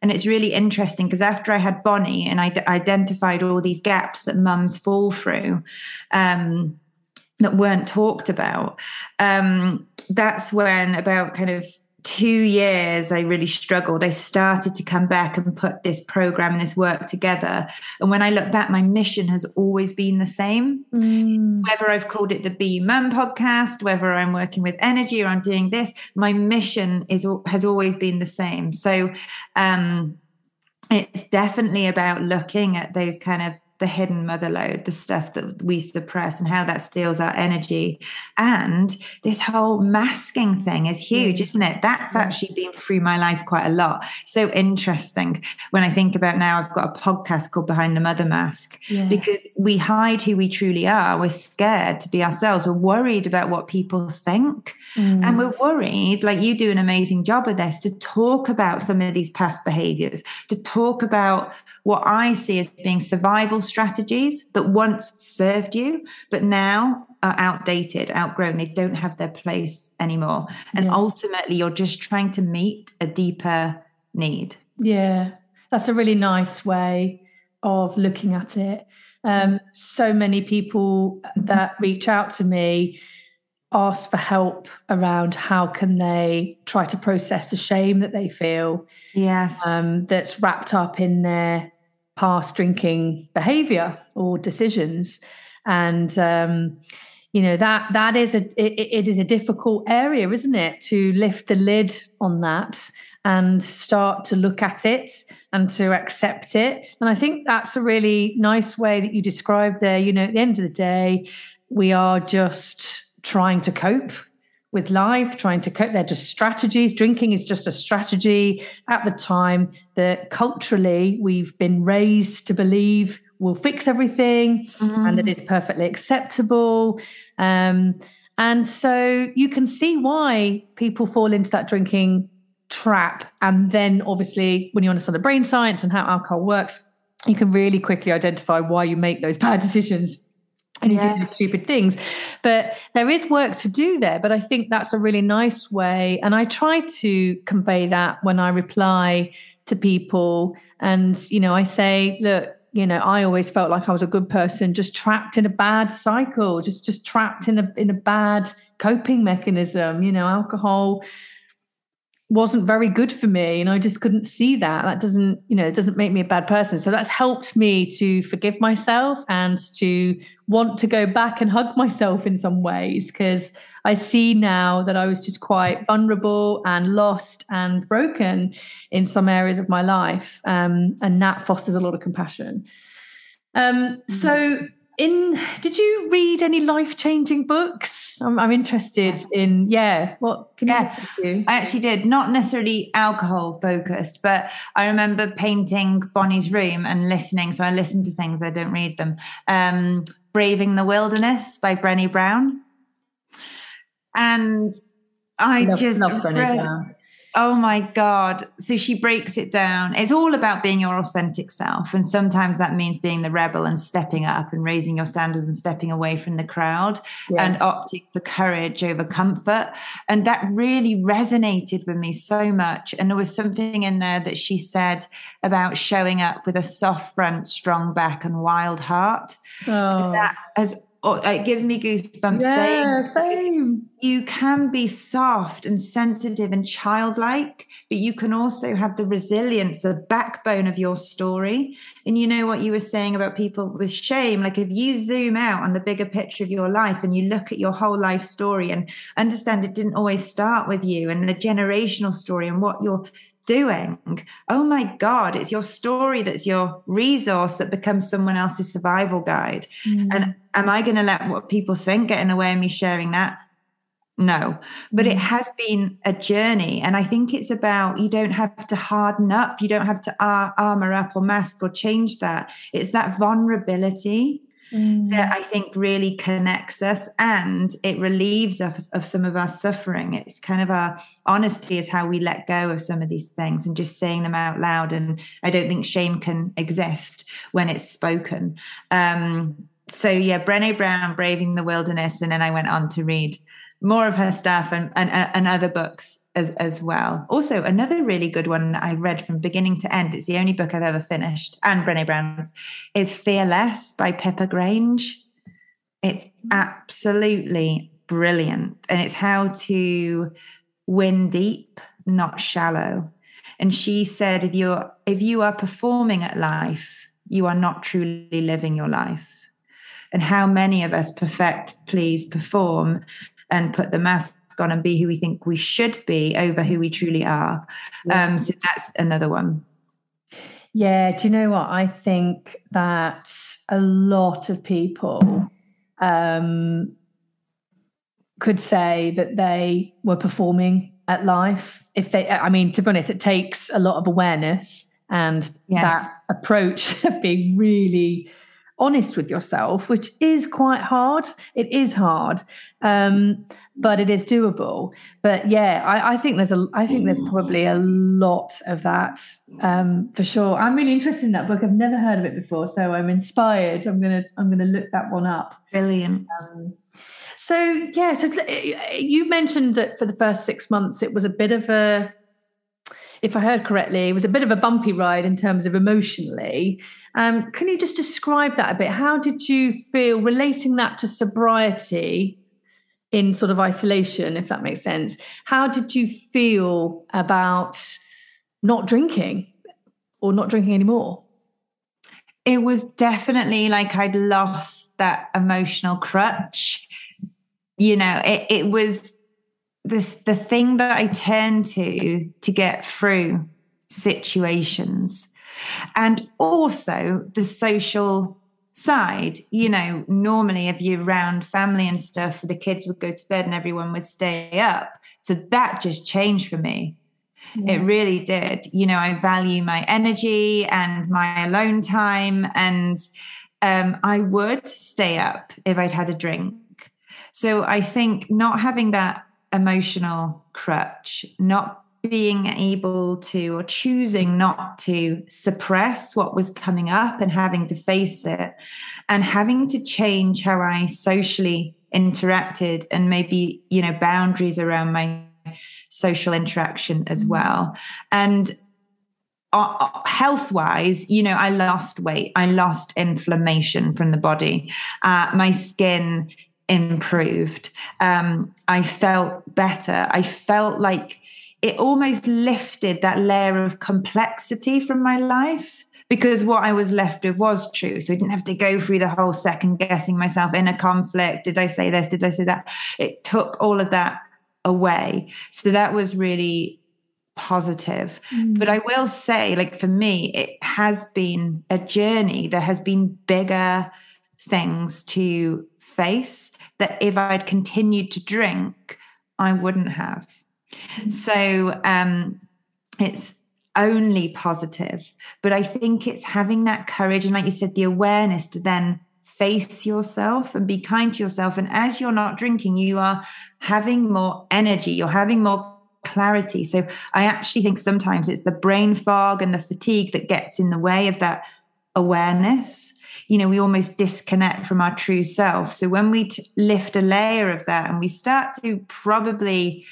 And it's really interesting because after I had Bonnie and I d- identified all these gaps that mums fall through, um, that weren't talked about. Um, that's when about kind of two years I really struggled. I started to come back and put this program and this work together. And when I look back, my mission has always been the same. Mm. Whether I've called it the Be Mum podcast, whether I'm working with energy or I'm doing this, my mission is has always been the same. So um, it's definitely about looking at those kind of the hidden mother load, the stuff that we suppress and how that steals our energy. And this whole masking thing is huge, mm. isn't it? That's actually been through my life quite a lot. So interesting when I think about now, I've got a podcast called Behind the Mother Mask yeah. because we hide who we truly are. We're scared to be ourselves. We're worried about what people think. Mm. And we're worried, like you do an amazing job of this, to talk about some of these past behaviors, to talk about what I see as being survival strategies that once served you, but now are outdated, outgrown. They don't have their place anymore. And yeah. ultimately, you're just trying to meet a deeper need. Yeah, that's a really nice way of looking at it. Um, so many people that reach out to me ask for help around how can they try to process the shame that they feel yes um, that's wrapped up in their past drinking behavior or decisions. And um, you know that that is a it, it is a difficult area isn't it to lift the lid on that and start to look at it and to accept it. And i think that's a really nice way that you described there. You know at the end of the day we are just trying to cope with life, trying to cope. They're just strategies. Drinking is just a strategy at the time that culturally we've been raised to believe will fix everything mm. and that it's perfectly acceptable. Um, and so you can see why people fall into that drinking trap. And then obviously, when you understand the brain science and how alcohol works, you can really quickly identify why you make those bad decisions and yeah. you do stupid things. But there is work to do there. But I think that's a really nice way. And I try to convey that when I reply to people. And, you know, I say, look, you know, I always felt like I was a good person, just trapped in a bad cycle, just just trapped in a in a bad coping mechanism. You know, alcohol wasn't very good for me and i just couldn't see that. That doesn't you know it doesn't make me a bad person. So that's helped me to forgive myself and to want to go back and hug myself in some ways because i see now that i was just quite vulnerable and lost and broken in some areas of my life um, and that fosters a lot of compassion. Um, so in did you read any life-changing books i'm, I'm interested in yeah what can yeah. you? I actually did. Not necessarily alcohol focused but i remember painting bonnie's room and listening. So i listen to things i don't read them. Um braving the wilderness by brené brown. And i love, just love brené brown Oh my God. So she breaks it down. It's all about being your authentic self. And sometimes that means being the rebel and stepping up and raising your standards and stepping away from the crowd yeah. and opting for courage over comfort. And that really resonated with me so much. And there was something in there that she said about showing up with a soft front, strong back, and wild heart. Oh. That has oh, it gives me goosebumps yeah, saying same. you can be soft and sensitive and childlike, but you can also have the resilience, the backbone of your story. And you know what you were saying about people with shame? Like if you zoom out on the bigger picture of your life and you look at your whole life story and understand it didn't always start with you and the generational story and what you're doing. Oh my God, it's your story that's your resource that becomes someone else's survival guide. Mm. And am I going to let what people think get in the way of me sharing that? No, but it mm. has been a journey. And I think it's about you don't have to harden up, you don't have to ar- armor up or mask or change that. It's that vulnerability mm. that I think really connects us and it relieves us of some of our suffering. It's kind of our honesty is how we let go of some of these things and just saying them out loud. And I don't think shame can exist when it's spoken. Um, so yeah, Brené Brown, Braving the Wilderness, and then I went on to read more of her stuff and, and, and other books as, as well. Also, another really good one that I read from beginning to end, it's the only book I've ever finished, and Brené Brown's, is Fearless by Pippa Grange. It's absolutely brilliant. And it's how to win deep, not shallow. And she said, if you're if you are performing at life, you are not truly living your life. And how many of us perfect, please perform and put the mask on and be who we think we should be over who we truly are. Yeah. Um, so that's another one. Yeah, do you know what? I think that a lot of people um, could say that they were performing at life. If they, I mean, to be honest, it takes a lot of awareness and yes. that approach of being really honest with yourself, which is quite hard. It is hard, um, but it is doable. But yeah, I, I, think there's a, I think there's probably a lot of that um, for sure. I'm really interested in that book. I've never heard of it before, so I'm inspired. I'm gonna, I'm gonna look that one up. Brilliant. Um, so yeah, so you mentioned that for the first six months it was a bit of a, if I heard correctly, it was a bit of a bumpy ride in terms of emotionally. Um, can you just describe that a bit? How did you feel relating that to sobriety in sort of isolation, if that makes sense? How did you feel about not drinking or not drinking anymore? It was definitely like I'd lost that emotional crutch you know, it, it was this the thing that I turned to to get through situations. And also the social side, you know, normally if you're around family and stuff, the kids would go to bed and everyone would stay up. So that just changed for me. Yeah. It really did. You know, I value my energy and my alone time. And um, I would stay up if I'd had a drink. So I think not having that emotional crutch, not being able to or choosing not to suppress what was coming up and having to face it and having to change how I socially interacted and maybe, you know, boundaries around my social interaction as mm-hmm. well. And uh, uh health wise, you know, I lost weight, I lost inflammation from the body. Uh, my skin improved. Um, I felt better. I felt like it almost lifted that layer of complexity from my life because what I was left with was true. So I didn't have to go through the whole second guessing myself in a conflict. Did I say this? Did I say that? It took all of that away. So that was really positive. Mm. But I will say, like for me, it has been a journey. There has been bigger things to face that if I'd continued to drink, I wouldn't have. So um, it's only positive, but I think it's having that courage and, like you said, the awareness to then face yourself and be kind to yourself. And as you're not drinking, you are having more energy, you're having more clarity. So I actually think sometimes it's the brain fog and the fatigue that gets in the way of that awareness you know we almost disconnect from our true self so when we t- lift a layer of that and we start to probably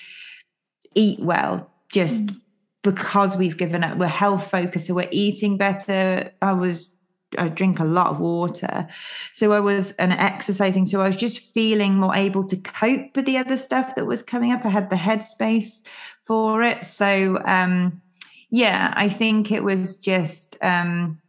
eat well just mm. because we've given up we're health focused so we're eating better i was I drink a lot of water. So I was and exercising. So I was just feeling more able to cope with the other stuff that was coming up. I had the headspace for it. So um yeah, I think it was just um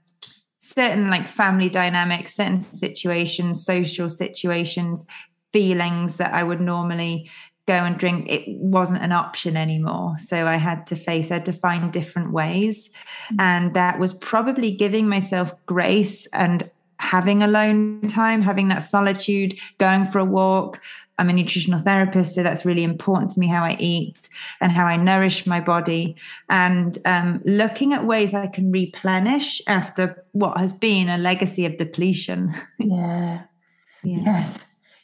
certain like family dynamics, certain situations, social situations, feelings that I would normally go and drink, it wasn't an option anymore. So I had to face, I had to find different ways. Mm-hmm. And that was probably giving myself grace and having alone time, having that solitude, going for a walk, I'm a nutritional therapist, so that's really important to me how I eat and how I nourish my body, and um, looking at ways I can replenish after what has been a legacy of depletion. yeah. yeah. Yes.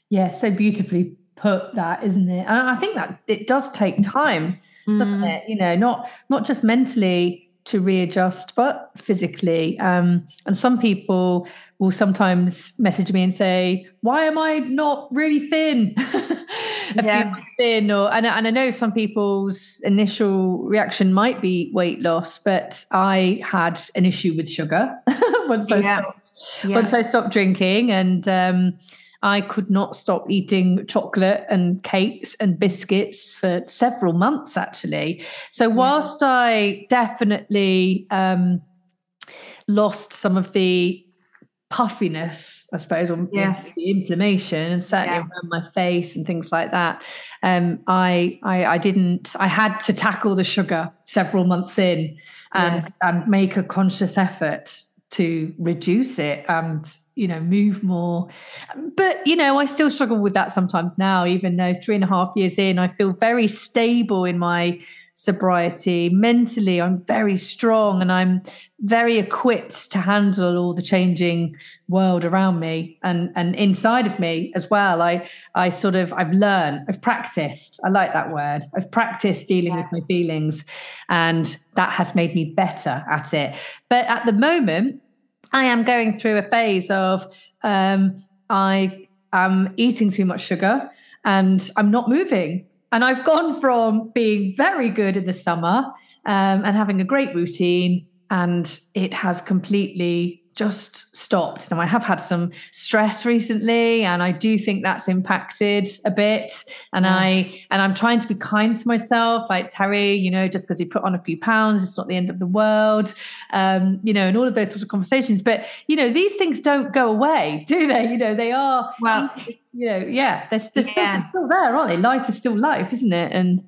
Yeah. So beautifully put that, isn't it? And I think that it does take time, doesn't mm. it? You know, not not just mentally to readjust, but physically. Um, and some people will sometimes message me and say, "Why am I not really thin?" a yeah. few months in, or and, and I know some people's initial reaction might be weight loss, but I had an issue with sugar once I stopped yeah. once I stopped drinking, and um, I could not stop eating chocolate and cakes and biscuits for several months, actually. So, whilst I definitely um, lost some of the puffiness, I suppose, or yes. the inflammation, and certainly yeah. around my face and things like that. Um, I, I, I didn't. I had to tackle the sugar several months in, and yes. and make a conscious effort to reduce it and you know move more but you know i still struggle with that sometimes now even though three and a half years in i feel very stable in my sobriety. Mentally, I'm very strong and I'm very equipped to handle all the changing world around me and, and inside of me as well. I, I sort of, I've learned, I've practiced. I like that word. I've practiced dealing yes. with my feelings and that has made me better at it. But at the moment, I am going through a phase of um, I am eating too much sugar and I'm not moving. And I've gone from being very good in the summer um, and having a great routine, and it has completely just stopped. Now I have had some stress recently, and I do think that's impacted a bit. And yes. I and I'm trying to be kind to myself, like Teri. You know, just because you put on a few pounds, it's not the end of the world. Um, you know, and all of those sorts of conversations. But you know, these things don't go away, do they? You know, they are. Well, you know, yeah, they're, they're, yeah. they're still there, aren't they? Life is still life, isn't it? And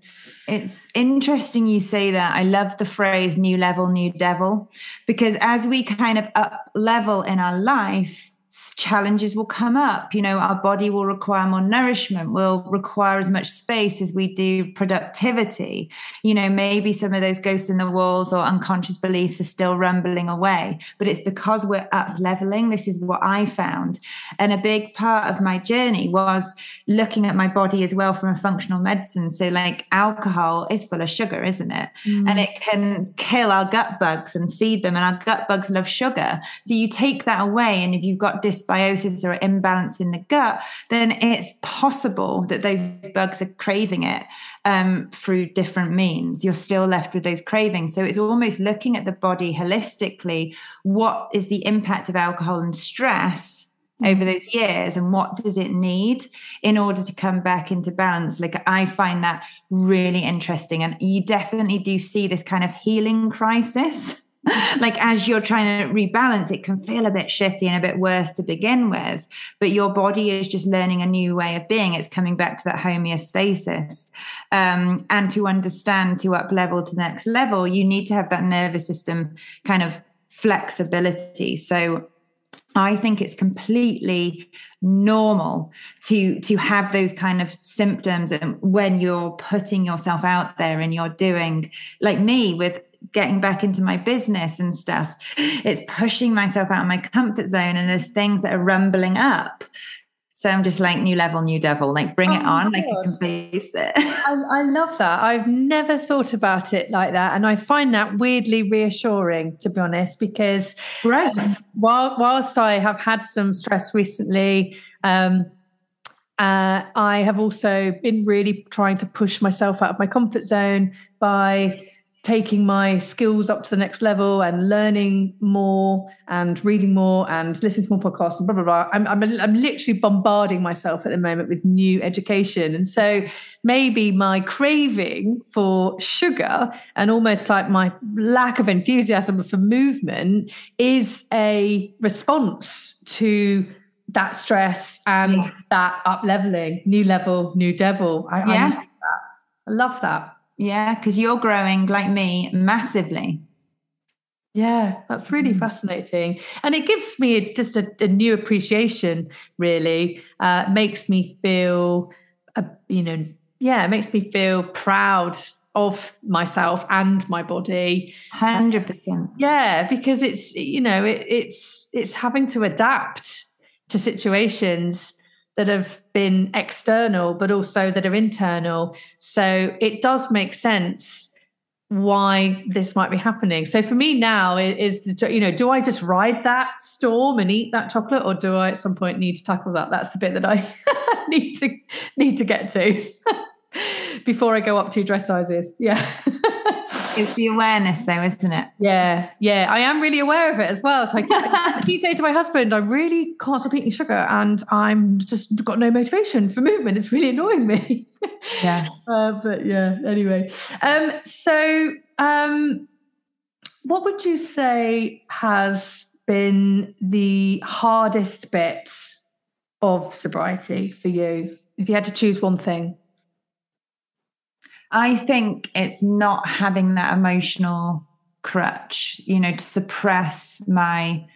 it's interesting you say that. I love the phrase new level, new devil, because as we kind of up level in our life, challenges will come up. You know, our body will require more nourishment, will require as much space as we do productivity. You know, maybe some of those ghosts in the walls or unconscious beliefs are still rumbling away, but it's because we're up leveling. This is what I found. And a big part of my journey was looking at my body as well from a functional medicine. So, like alcohol is full of sugar, isn't it? Mm. And it can kill our gut bugs and feed them. And our gut bugs love sugar. So, you take that away, and if you've got dysbiosis or imbalance in the gut, then it's possible that those bugs are craving it um, through different means. You're still left with those cravings. So it's almost looking at the body holistically. What is the impact of alcohol and stress? over those years and what does it need in order to come back into balance like i find that really interesting and you definitely do see this kind of healing crisis like as you're trying to rebalance, it can feel a bit shitty and a bit worse to begin with. But your body is just learning a new way of being. It's coming back to that homeostasis. Um, and to understand to up level to the next level, you need to have that nervous system kind of flexibility. So I think it's completely normal to to have those kind of symptoms and when you're putting yourself out there and you're doing like me with getting back into my business and stuff. It's pushing myself out of my comfort zone, and there's things that are rumbling up. So I'm just like new level, new devil, like bring oh it on, like you can face it. I, I, love that. I've never thought about it like that, and I find that weirdly reassuring, to be honest, because right. Um, while, whilst I have had some stress recently, um, uh, I have also been really trying to push myself out of my comfort zone by taking my skills up to the next level and learning more and reading more and listening to more podcasts and blah blah blah. I'm I'm, I'm literally bombarding myself at the moment with new education, and so maybe my craving for sugar and almost like my lack of enthusiasm for movement is a response to that stress and yes. that up leveling, new level, new devil. I, yeah. I love that. I love that. Yeah, because you're growing like me massively. Yeah, that's really mm. fascinating. And it gives me just a, a new appreciation, really. Uh, makes me feel, uh, you know, yeah, it makes me feel proud of myself and my body. 100%. Yeah, because it's, you know, it, it's, it's having to adapt to situations that have been external, but also that are internal. So it does make sense why this might be happening. So for me now is, you know, do I just ride that storm and eat that chocolate, or do I at some point need to tackle that? That's the bit that I need to need to get to before I go up two dress sizes. Yeah. it's the awareness, though, isn't it? Yeah, yeah. I am really aware of it as well. So I, I keep saying to my husband, I really can't stop eating sugar, and I'm just got no motivation for movement. It's really annoying me. Yeah. Uh, but yeah. Anyway, um, so um, what would you say has been the hardest bit of sobriety for you? If you had to choose one thing. I think it's not having that emotional crutch, you know, to suppress my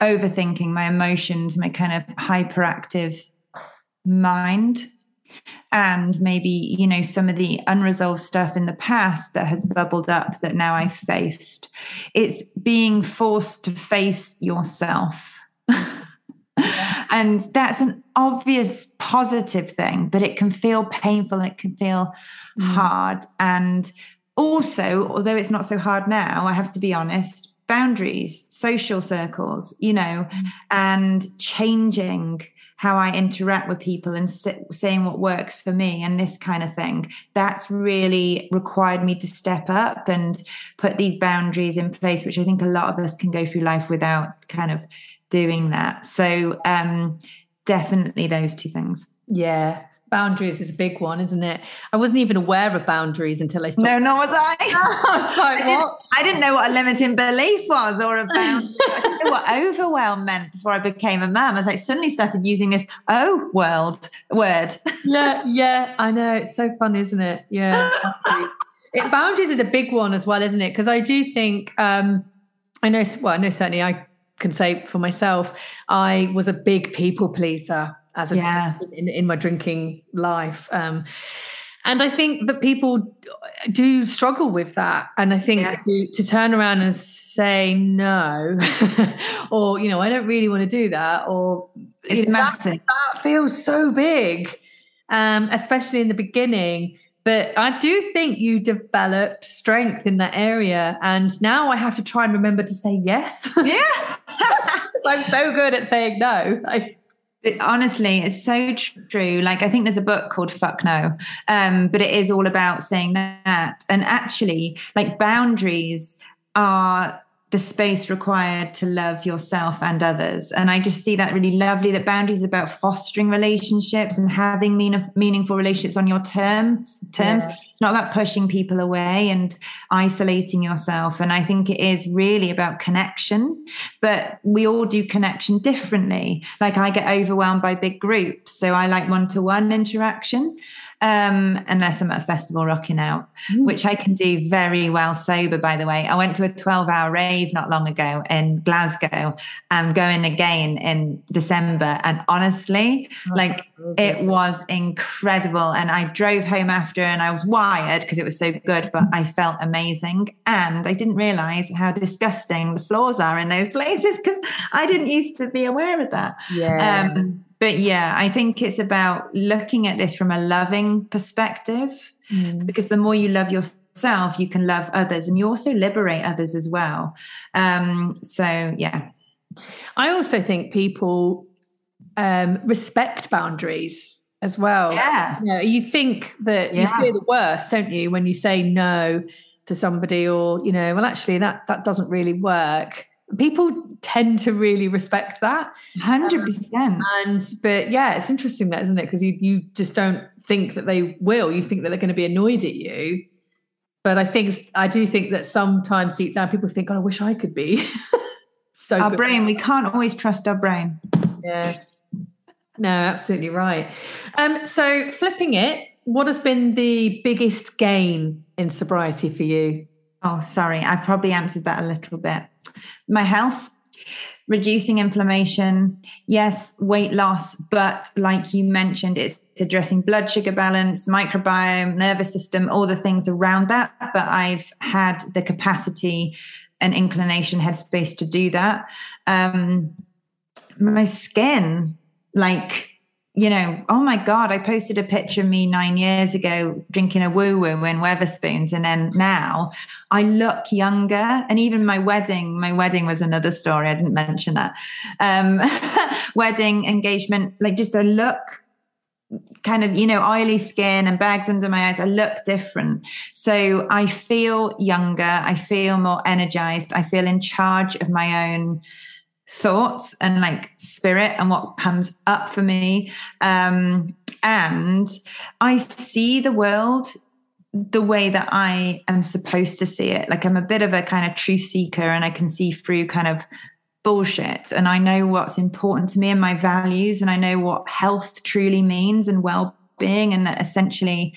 overthinking, my emotions, my kind of hyperactive mind. And maybe, you know, some of the unresolved stuff in the past that has bubbled up that now I've faced. It's being forced to face yourself. and that's an obvious positive thing, but it can feel painful, it can feel mm. hard. And also, although it's not so hard now, I have to be honest, boundaries, social circles, you know, mm. and changing how I interact with people and saying what works for me and this kind of thing. That's really required me to step up and put these boundaries in place, which I think a lot of us can go through life without kind of doing that. So um, definitely those two things. Yeah. Boundaries is a big one, isn't it? I wasn't even aware of boundaries until I started. No, no, was I? I, was like, I, didn't, I, didn't, know what a limiting belief was or a boundary. I didn't know what overwhelm meant before I became a mum. As I was like, suddenly started using this oh world word. yeah, yeah, I know. It's so fun, isn't it? Yeah. it, boundaries is a big one as well, isn't it? Because I do think um, I know. Well, I know certainly I can say for myself, I was a big people pleaser as a yeah. in, in my drinking life. Um, and I think that people do struggle with that. And I think yes. to, to, turn around and say no, or, you know, I don't really want to do that, or it's you know, massive. That, that, feels so big, um, especially in the beginning. But I do think you develop strength in that area. And now I have to try and remember to say yes. Yes. I'm so good at saying no. I, it, honestly, it's so true. Like I think there's a book called Fuck No, um, but it is all about saying that. And actually, like boundaries are the space required to love yourself and others. And I just see that really lovely that boundaries about fostering relationships and having mean, meaningful relationships on your terms. Terms. Yeah. It's not about pushing people away and isolating yourself. And I think it is really about connection. But we all do connection differently. Like I get overwhelmed by big groups, so I like one-to-one interaction um, unless I'm at a festival rocking out, mm. which I can do very well sober, by the way. I went to a 12 hour rave not long ago in Glasgow. I'm going again in December. And honestly, oh, like it was incredible. And I drove home after and I was wired because it was so good, but I felt amazing. And I didn't realize how disgusting the floors are in those places because I didn't used to be aware of that. Yeah. Um, but yeah, I think it's about looking at this from a loving perspective mm. because the more you love yourself, you can love others and you also liberate others as well. Um, so, yeah. I also think people um, respect boundaries as well. Yeah. You, know, you think that yeah. you fear the worst, don't you, when you say no to somebody or, you know, well, actually, that, that doesn't really work people tend to really respect that. 100% um, and but yeah it's interesting that isn't it? Because you you just don't think that they will. You think that they're going to be annoyed at you. But i think i do think that sometimes deep down people think oh i wish i could be so our good. brain we can't always trust our brain. Yeah. No absolutely right. Um so flipping it what has been the biggest gain in sobriety for you? Oh sorry i probably answered that a little bit my health, reducing inflammation, yes, weight loss, but like you mentioned, it's addressing blood sugar balance, microbiome, nervous system, all the things around that. But I've had the capacity and inclination headspace to do that. Um, my skin, like you know, oh my God, I posted a picture of me nine years ago drinking a woo woo in Wetherspoons. And then now I look younger. And even my wedding, my wedding was another story. I didn't mention that. Um, wedding, engagement, like just a look kind of you know oily skin and bags under my eyes i look different so i feel younger i feel more energized i feel in charge of my own thoughts and like spirit and what comes up for me um and i see the world the way that I am supposed to see it. Like I'm a bit of a kind of truth seeker and I can see through kind of bullshit and I know what's important to me and my values and I know what health truly means and well-being and that essentially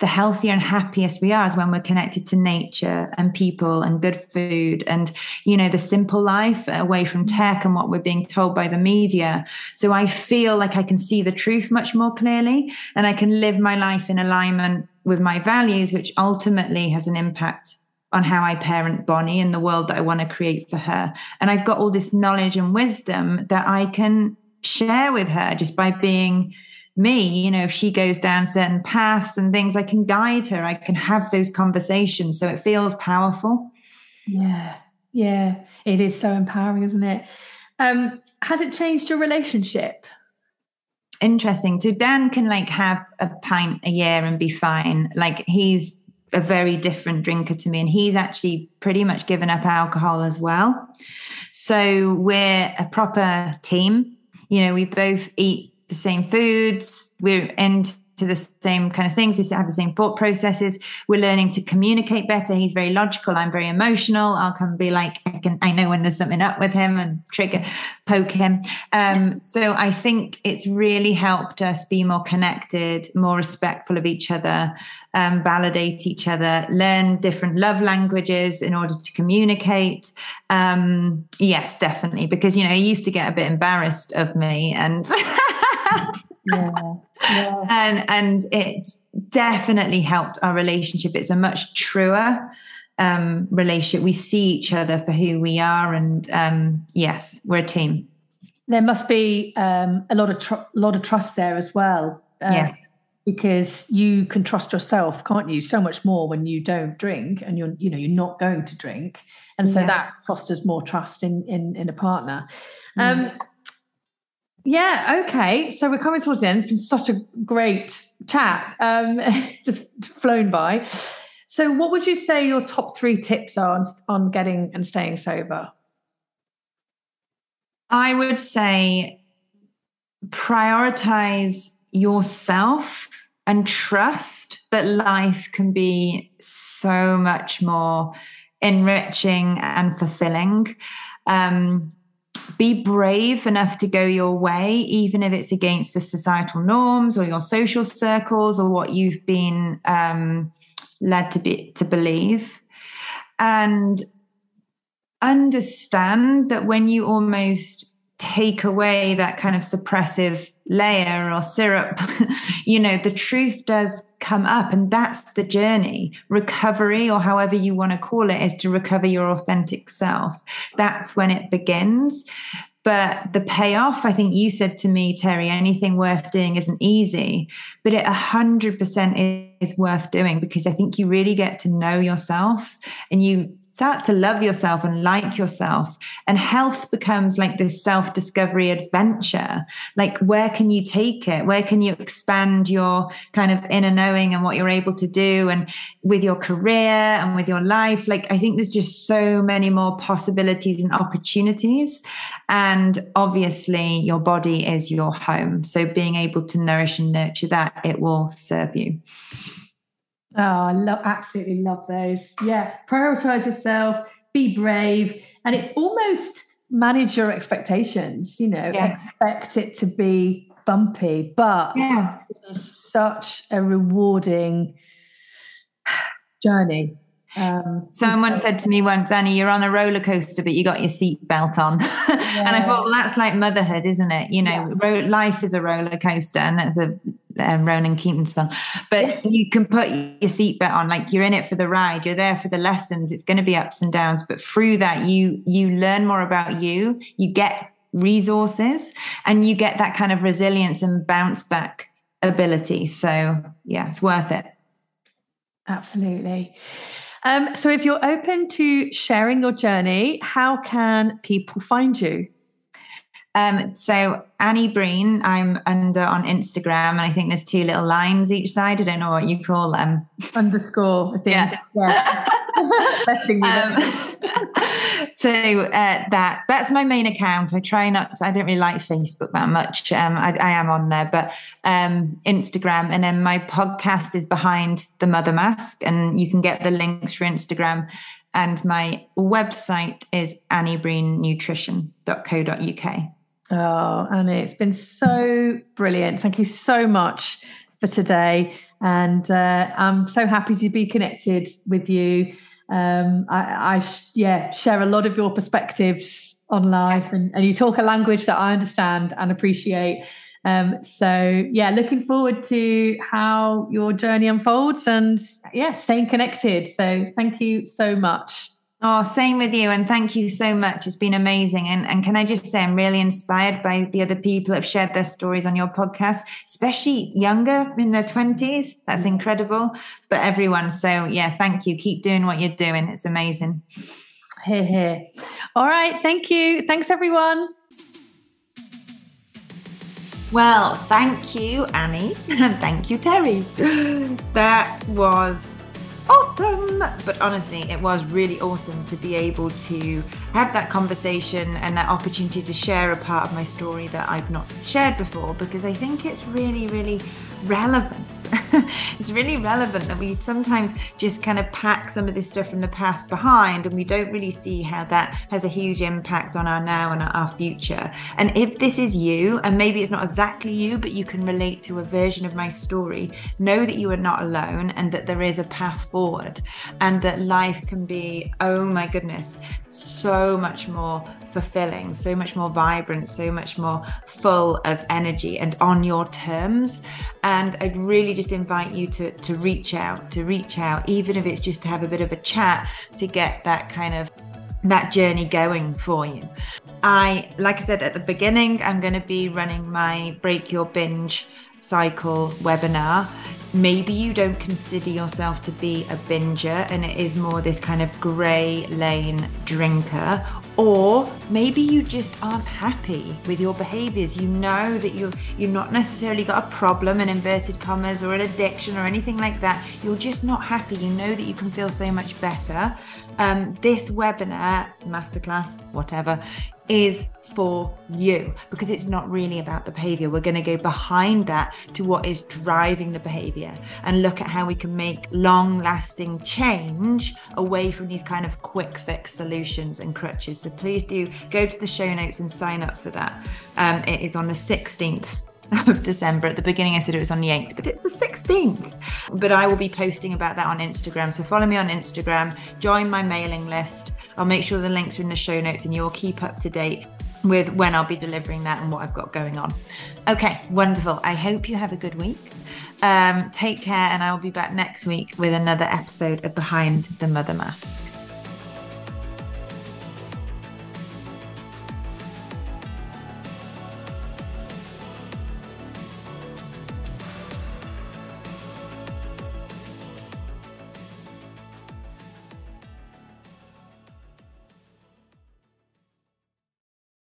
the healthier and happiest we are is when we're connected to nature and people and good food and you know the simple life away from mm-hmm. tech and what we're being told by the media so i feel like i can see the truth much more clearly and i can live my life in alignment with my values which ultimately has an impact on how I parent Bonnie and the world that I want to create for her. And I've got all this knowledge and wisdom that I can share with her just by being me you know if she goes down certain paths and things i can guide her. I can have those conversations. So it feels powerful. Yeah. Yeah. It is so empowering isn't it? Um has it changed your relationship? Interesting. So dan can like have a pint a year and be fine. Like he's a very different drinker to me and he's actually pretty much given up alcohol as well. So we're a proper team. You know we both eat the same foods. We're into the same kind of things. We have the same thought processes. We're learning to communicate better. He's very logical. I'm very emotional. I'll come and be like, I can, I know when there's something up with him and trigger, poke him. Um, so I think it's really helped us be more connected, more respectful of each other, um, validate each other, learn different love languages in order to communicate. Um, yes, definitely. Because, you know, he used to get a bit embarrassed of me and yeah, yeah. And and it's definitely helped our relationship. It's a much truer um, relationship. We see each other for who we are, and um, yes, we're a team. There must be um, a lot of tr- lot of trust there as well. Uh, yeah. Because you can trust yourself, can't you? So much more when you don't drink, and you're, you know, you're not going to drink, and so yeah. that fosters more trust in in, in a partner. Um, yeah, okay. So we're coming towards the end. It's been such a great chat, um, just flown by. So, what would you say your top three tips are on, on getting and staying sober? I would say prioritize yourself and trust that life can be so much more enriching and fulfilling. Um, be brave enough to go your way, even if it's against the societal norms or your social circles or what you've been um, led to be to believe, and understand that when you almost take away that kind of suppressive layer or syrup, you know, the truth does come up. And that's the journey. Recovery, or however you want to call it, is to recover your authentic self. That's when it begins. But the payoff, I think you said to me, Teri, anything worth doing isn't easy, but it 100% is worth doing because I think you really get to know yourself and you start to love yourself and like yourself. And health becomes like this self-discovery adventure. Like where can you take it? Where can you expand your kind of inner knowing and what you're able to do and with your career and with your life? Like i think there's just so many more possibilities and opportunities. And obviously your body is your home. So being able to nourish and nurture that it will serve you Oh, I love absolutely love those. Yeah. Prioritize yourself, be brave. And it's almost manage your expectations, you know, yes. expect it to be bumpy, but yeah. it is such a rewarding journey. Um, Someone said to me once, Annie, you're on a roller coaster, but you got your seatbelt on. Yeah. and I thought, well, that's like motherhood, isn't it? You know, yes. ro- life is a roller coaster, and that's a um, Ronan Keating song. But you can put your seatbelt on, like you're in it for the ride. You're there for the lessons. It's going to be ups and downs, but through that, you you learn more about you. You get resources, and you get that kind of resilience and bounce back ability. So yeah, it's worth it. Absolutely. Um, so, if you're open to sharing your journey, how can people find you? Um, so Annie Breen, I'm under on Instagram, and I think there's two little lines each side. I don't know what you call them. Underscore, I think. Yeah. yeah. um, so uh, that that's my main account. I try not. To, I don't really like Facebook that much. Um, I, I, am on there, but um, Instagram, and then my podcast is behind the Mother Mask, and you can get the links for Instagram. And my website is anniebreennutrition.co.uk. Oh, Annie, it's been so brilliant. Thank you so much for today. And uh, I'm so happy to be connected with you. Um, I, I yeah, share a lot of your perspectives on life, and, and you talk a language that I understand and appreciate. Um, so yeah, looking forward to how your journey unfolds, and yeah, staying connected. So thank you so much. Oh, same with you. And thank you so much. It's been amazing. And, and can I just say, I'm really inspired by the other people that have shared their stories on your podcast, especially younger in their 20s. That's mm. incredible. But everyone. So, yeah, thank you. Keep doing what you're doing. It's amazing. Here, here. All right. Thank you. Thanks, everyone. Well, thank you, Annie. And thank you, Teri. That was awesome. But honestly, it was really awesome to be able to have that conversation and that opportunity to share a part of my story that I've not shared before because I think it's really, really relevant. it's really relevant that we sometimes just kind of pack some of this stuff from the past behind and we don't really see how that has a huge impact on our now and our future. And if this is you, and maybe it's not exactly you, but you can relate to a version of my story, know that you are not alone and that there is a path forward and that life can be, oh my goodness, so much more fulfilling, so much more vibrant, so much more full of energy and on your terms. And I'd really just invite you to, to reach out, to reach out, even if it's just to have a bit of a chat to get that kind of that journey going for you. I, like I said at the beginning, I'm going to be running my Break Your Binge cycle webinar maybe you don't consider yourself to be a binger and it is more this kind of grey lane drinker or maybe you just aren't happy with your behaviors. You know that you you're not necessarily got a problem in inverted commas or an addiction or anything like that. You're just not happy. You know that you can feel so much better. Um, this webinar masterclass whatever is for you because it's not really about the behavior. We're going to go behind that to what is driving the behavior and look at how we can make long lasting change away from these kind of quick fix solutions and crutches. So please do go to the show notes and sign up for that. Um, it is on the 16th of December. At the beginning, I said it was on the 8th, but it's the 16th. But I will be posting about that on Instagram. So follow me on Instagram, join my mailing list. I'll make sure the links are in the show notes and you'll keep up to date with when I'll be delivering that and what I've got going on. Okay, wonderful. I hope you have a good week. Um, take care, and I will be back next week with another episode of Behind the Mother Mask.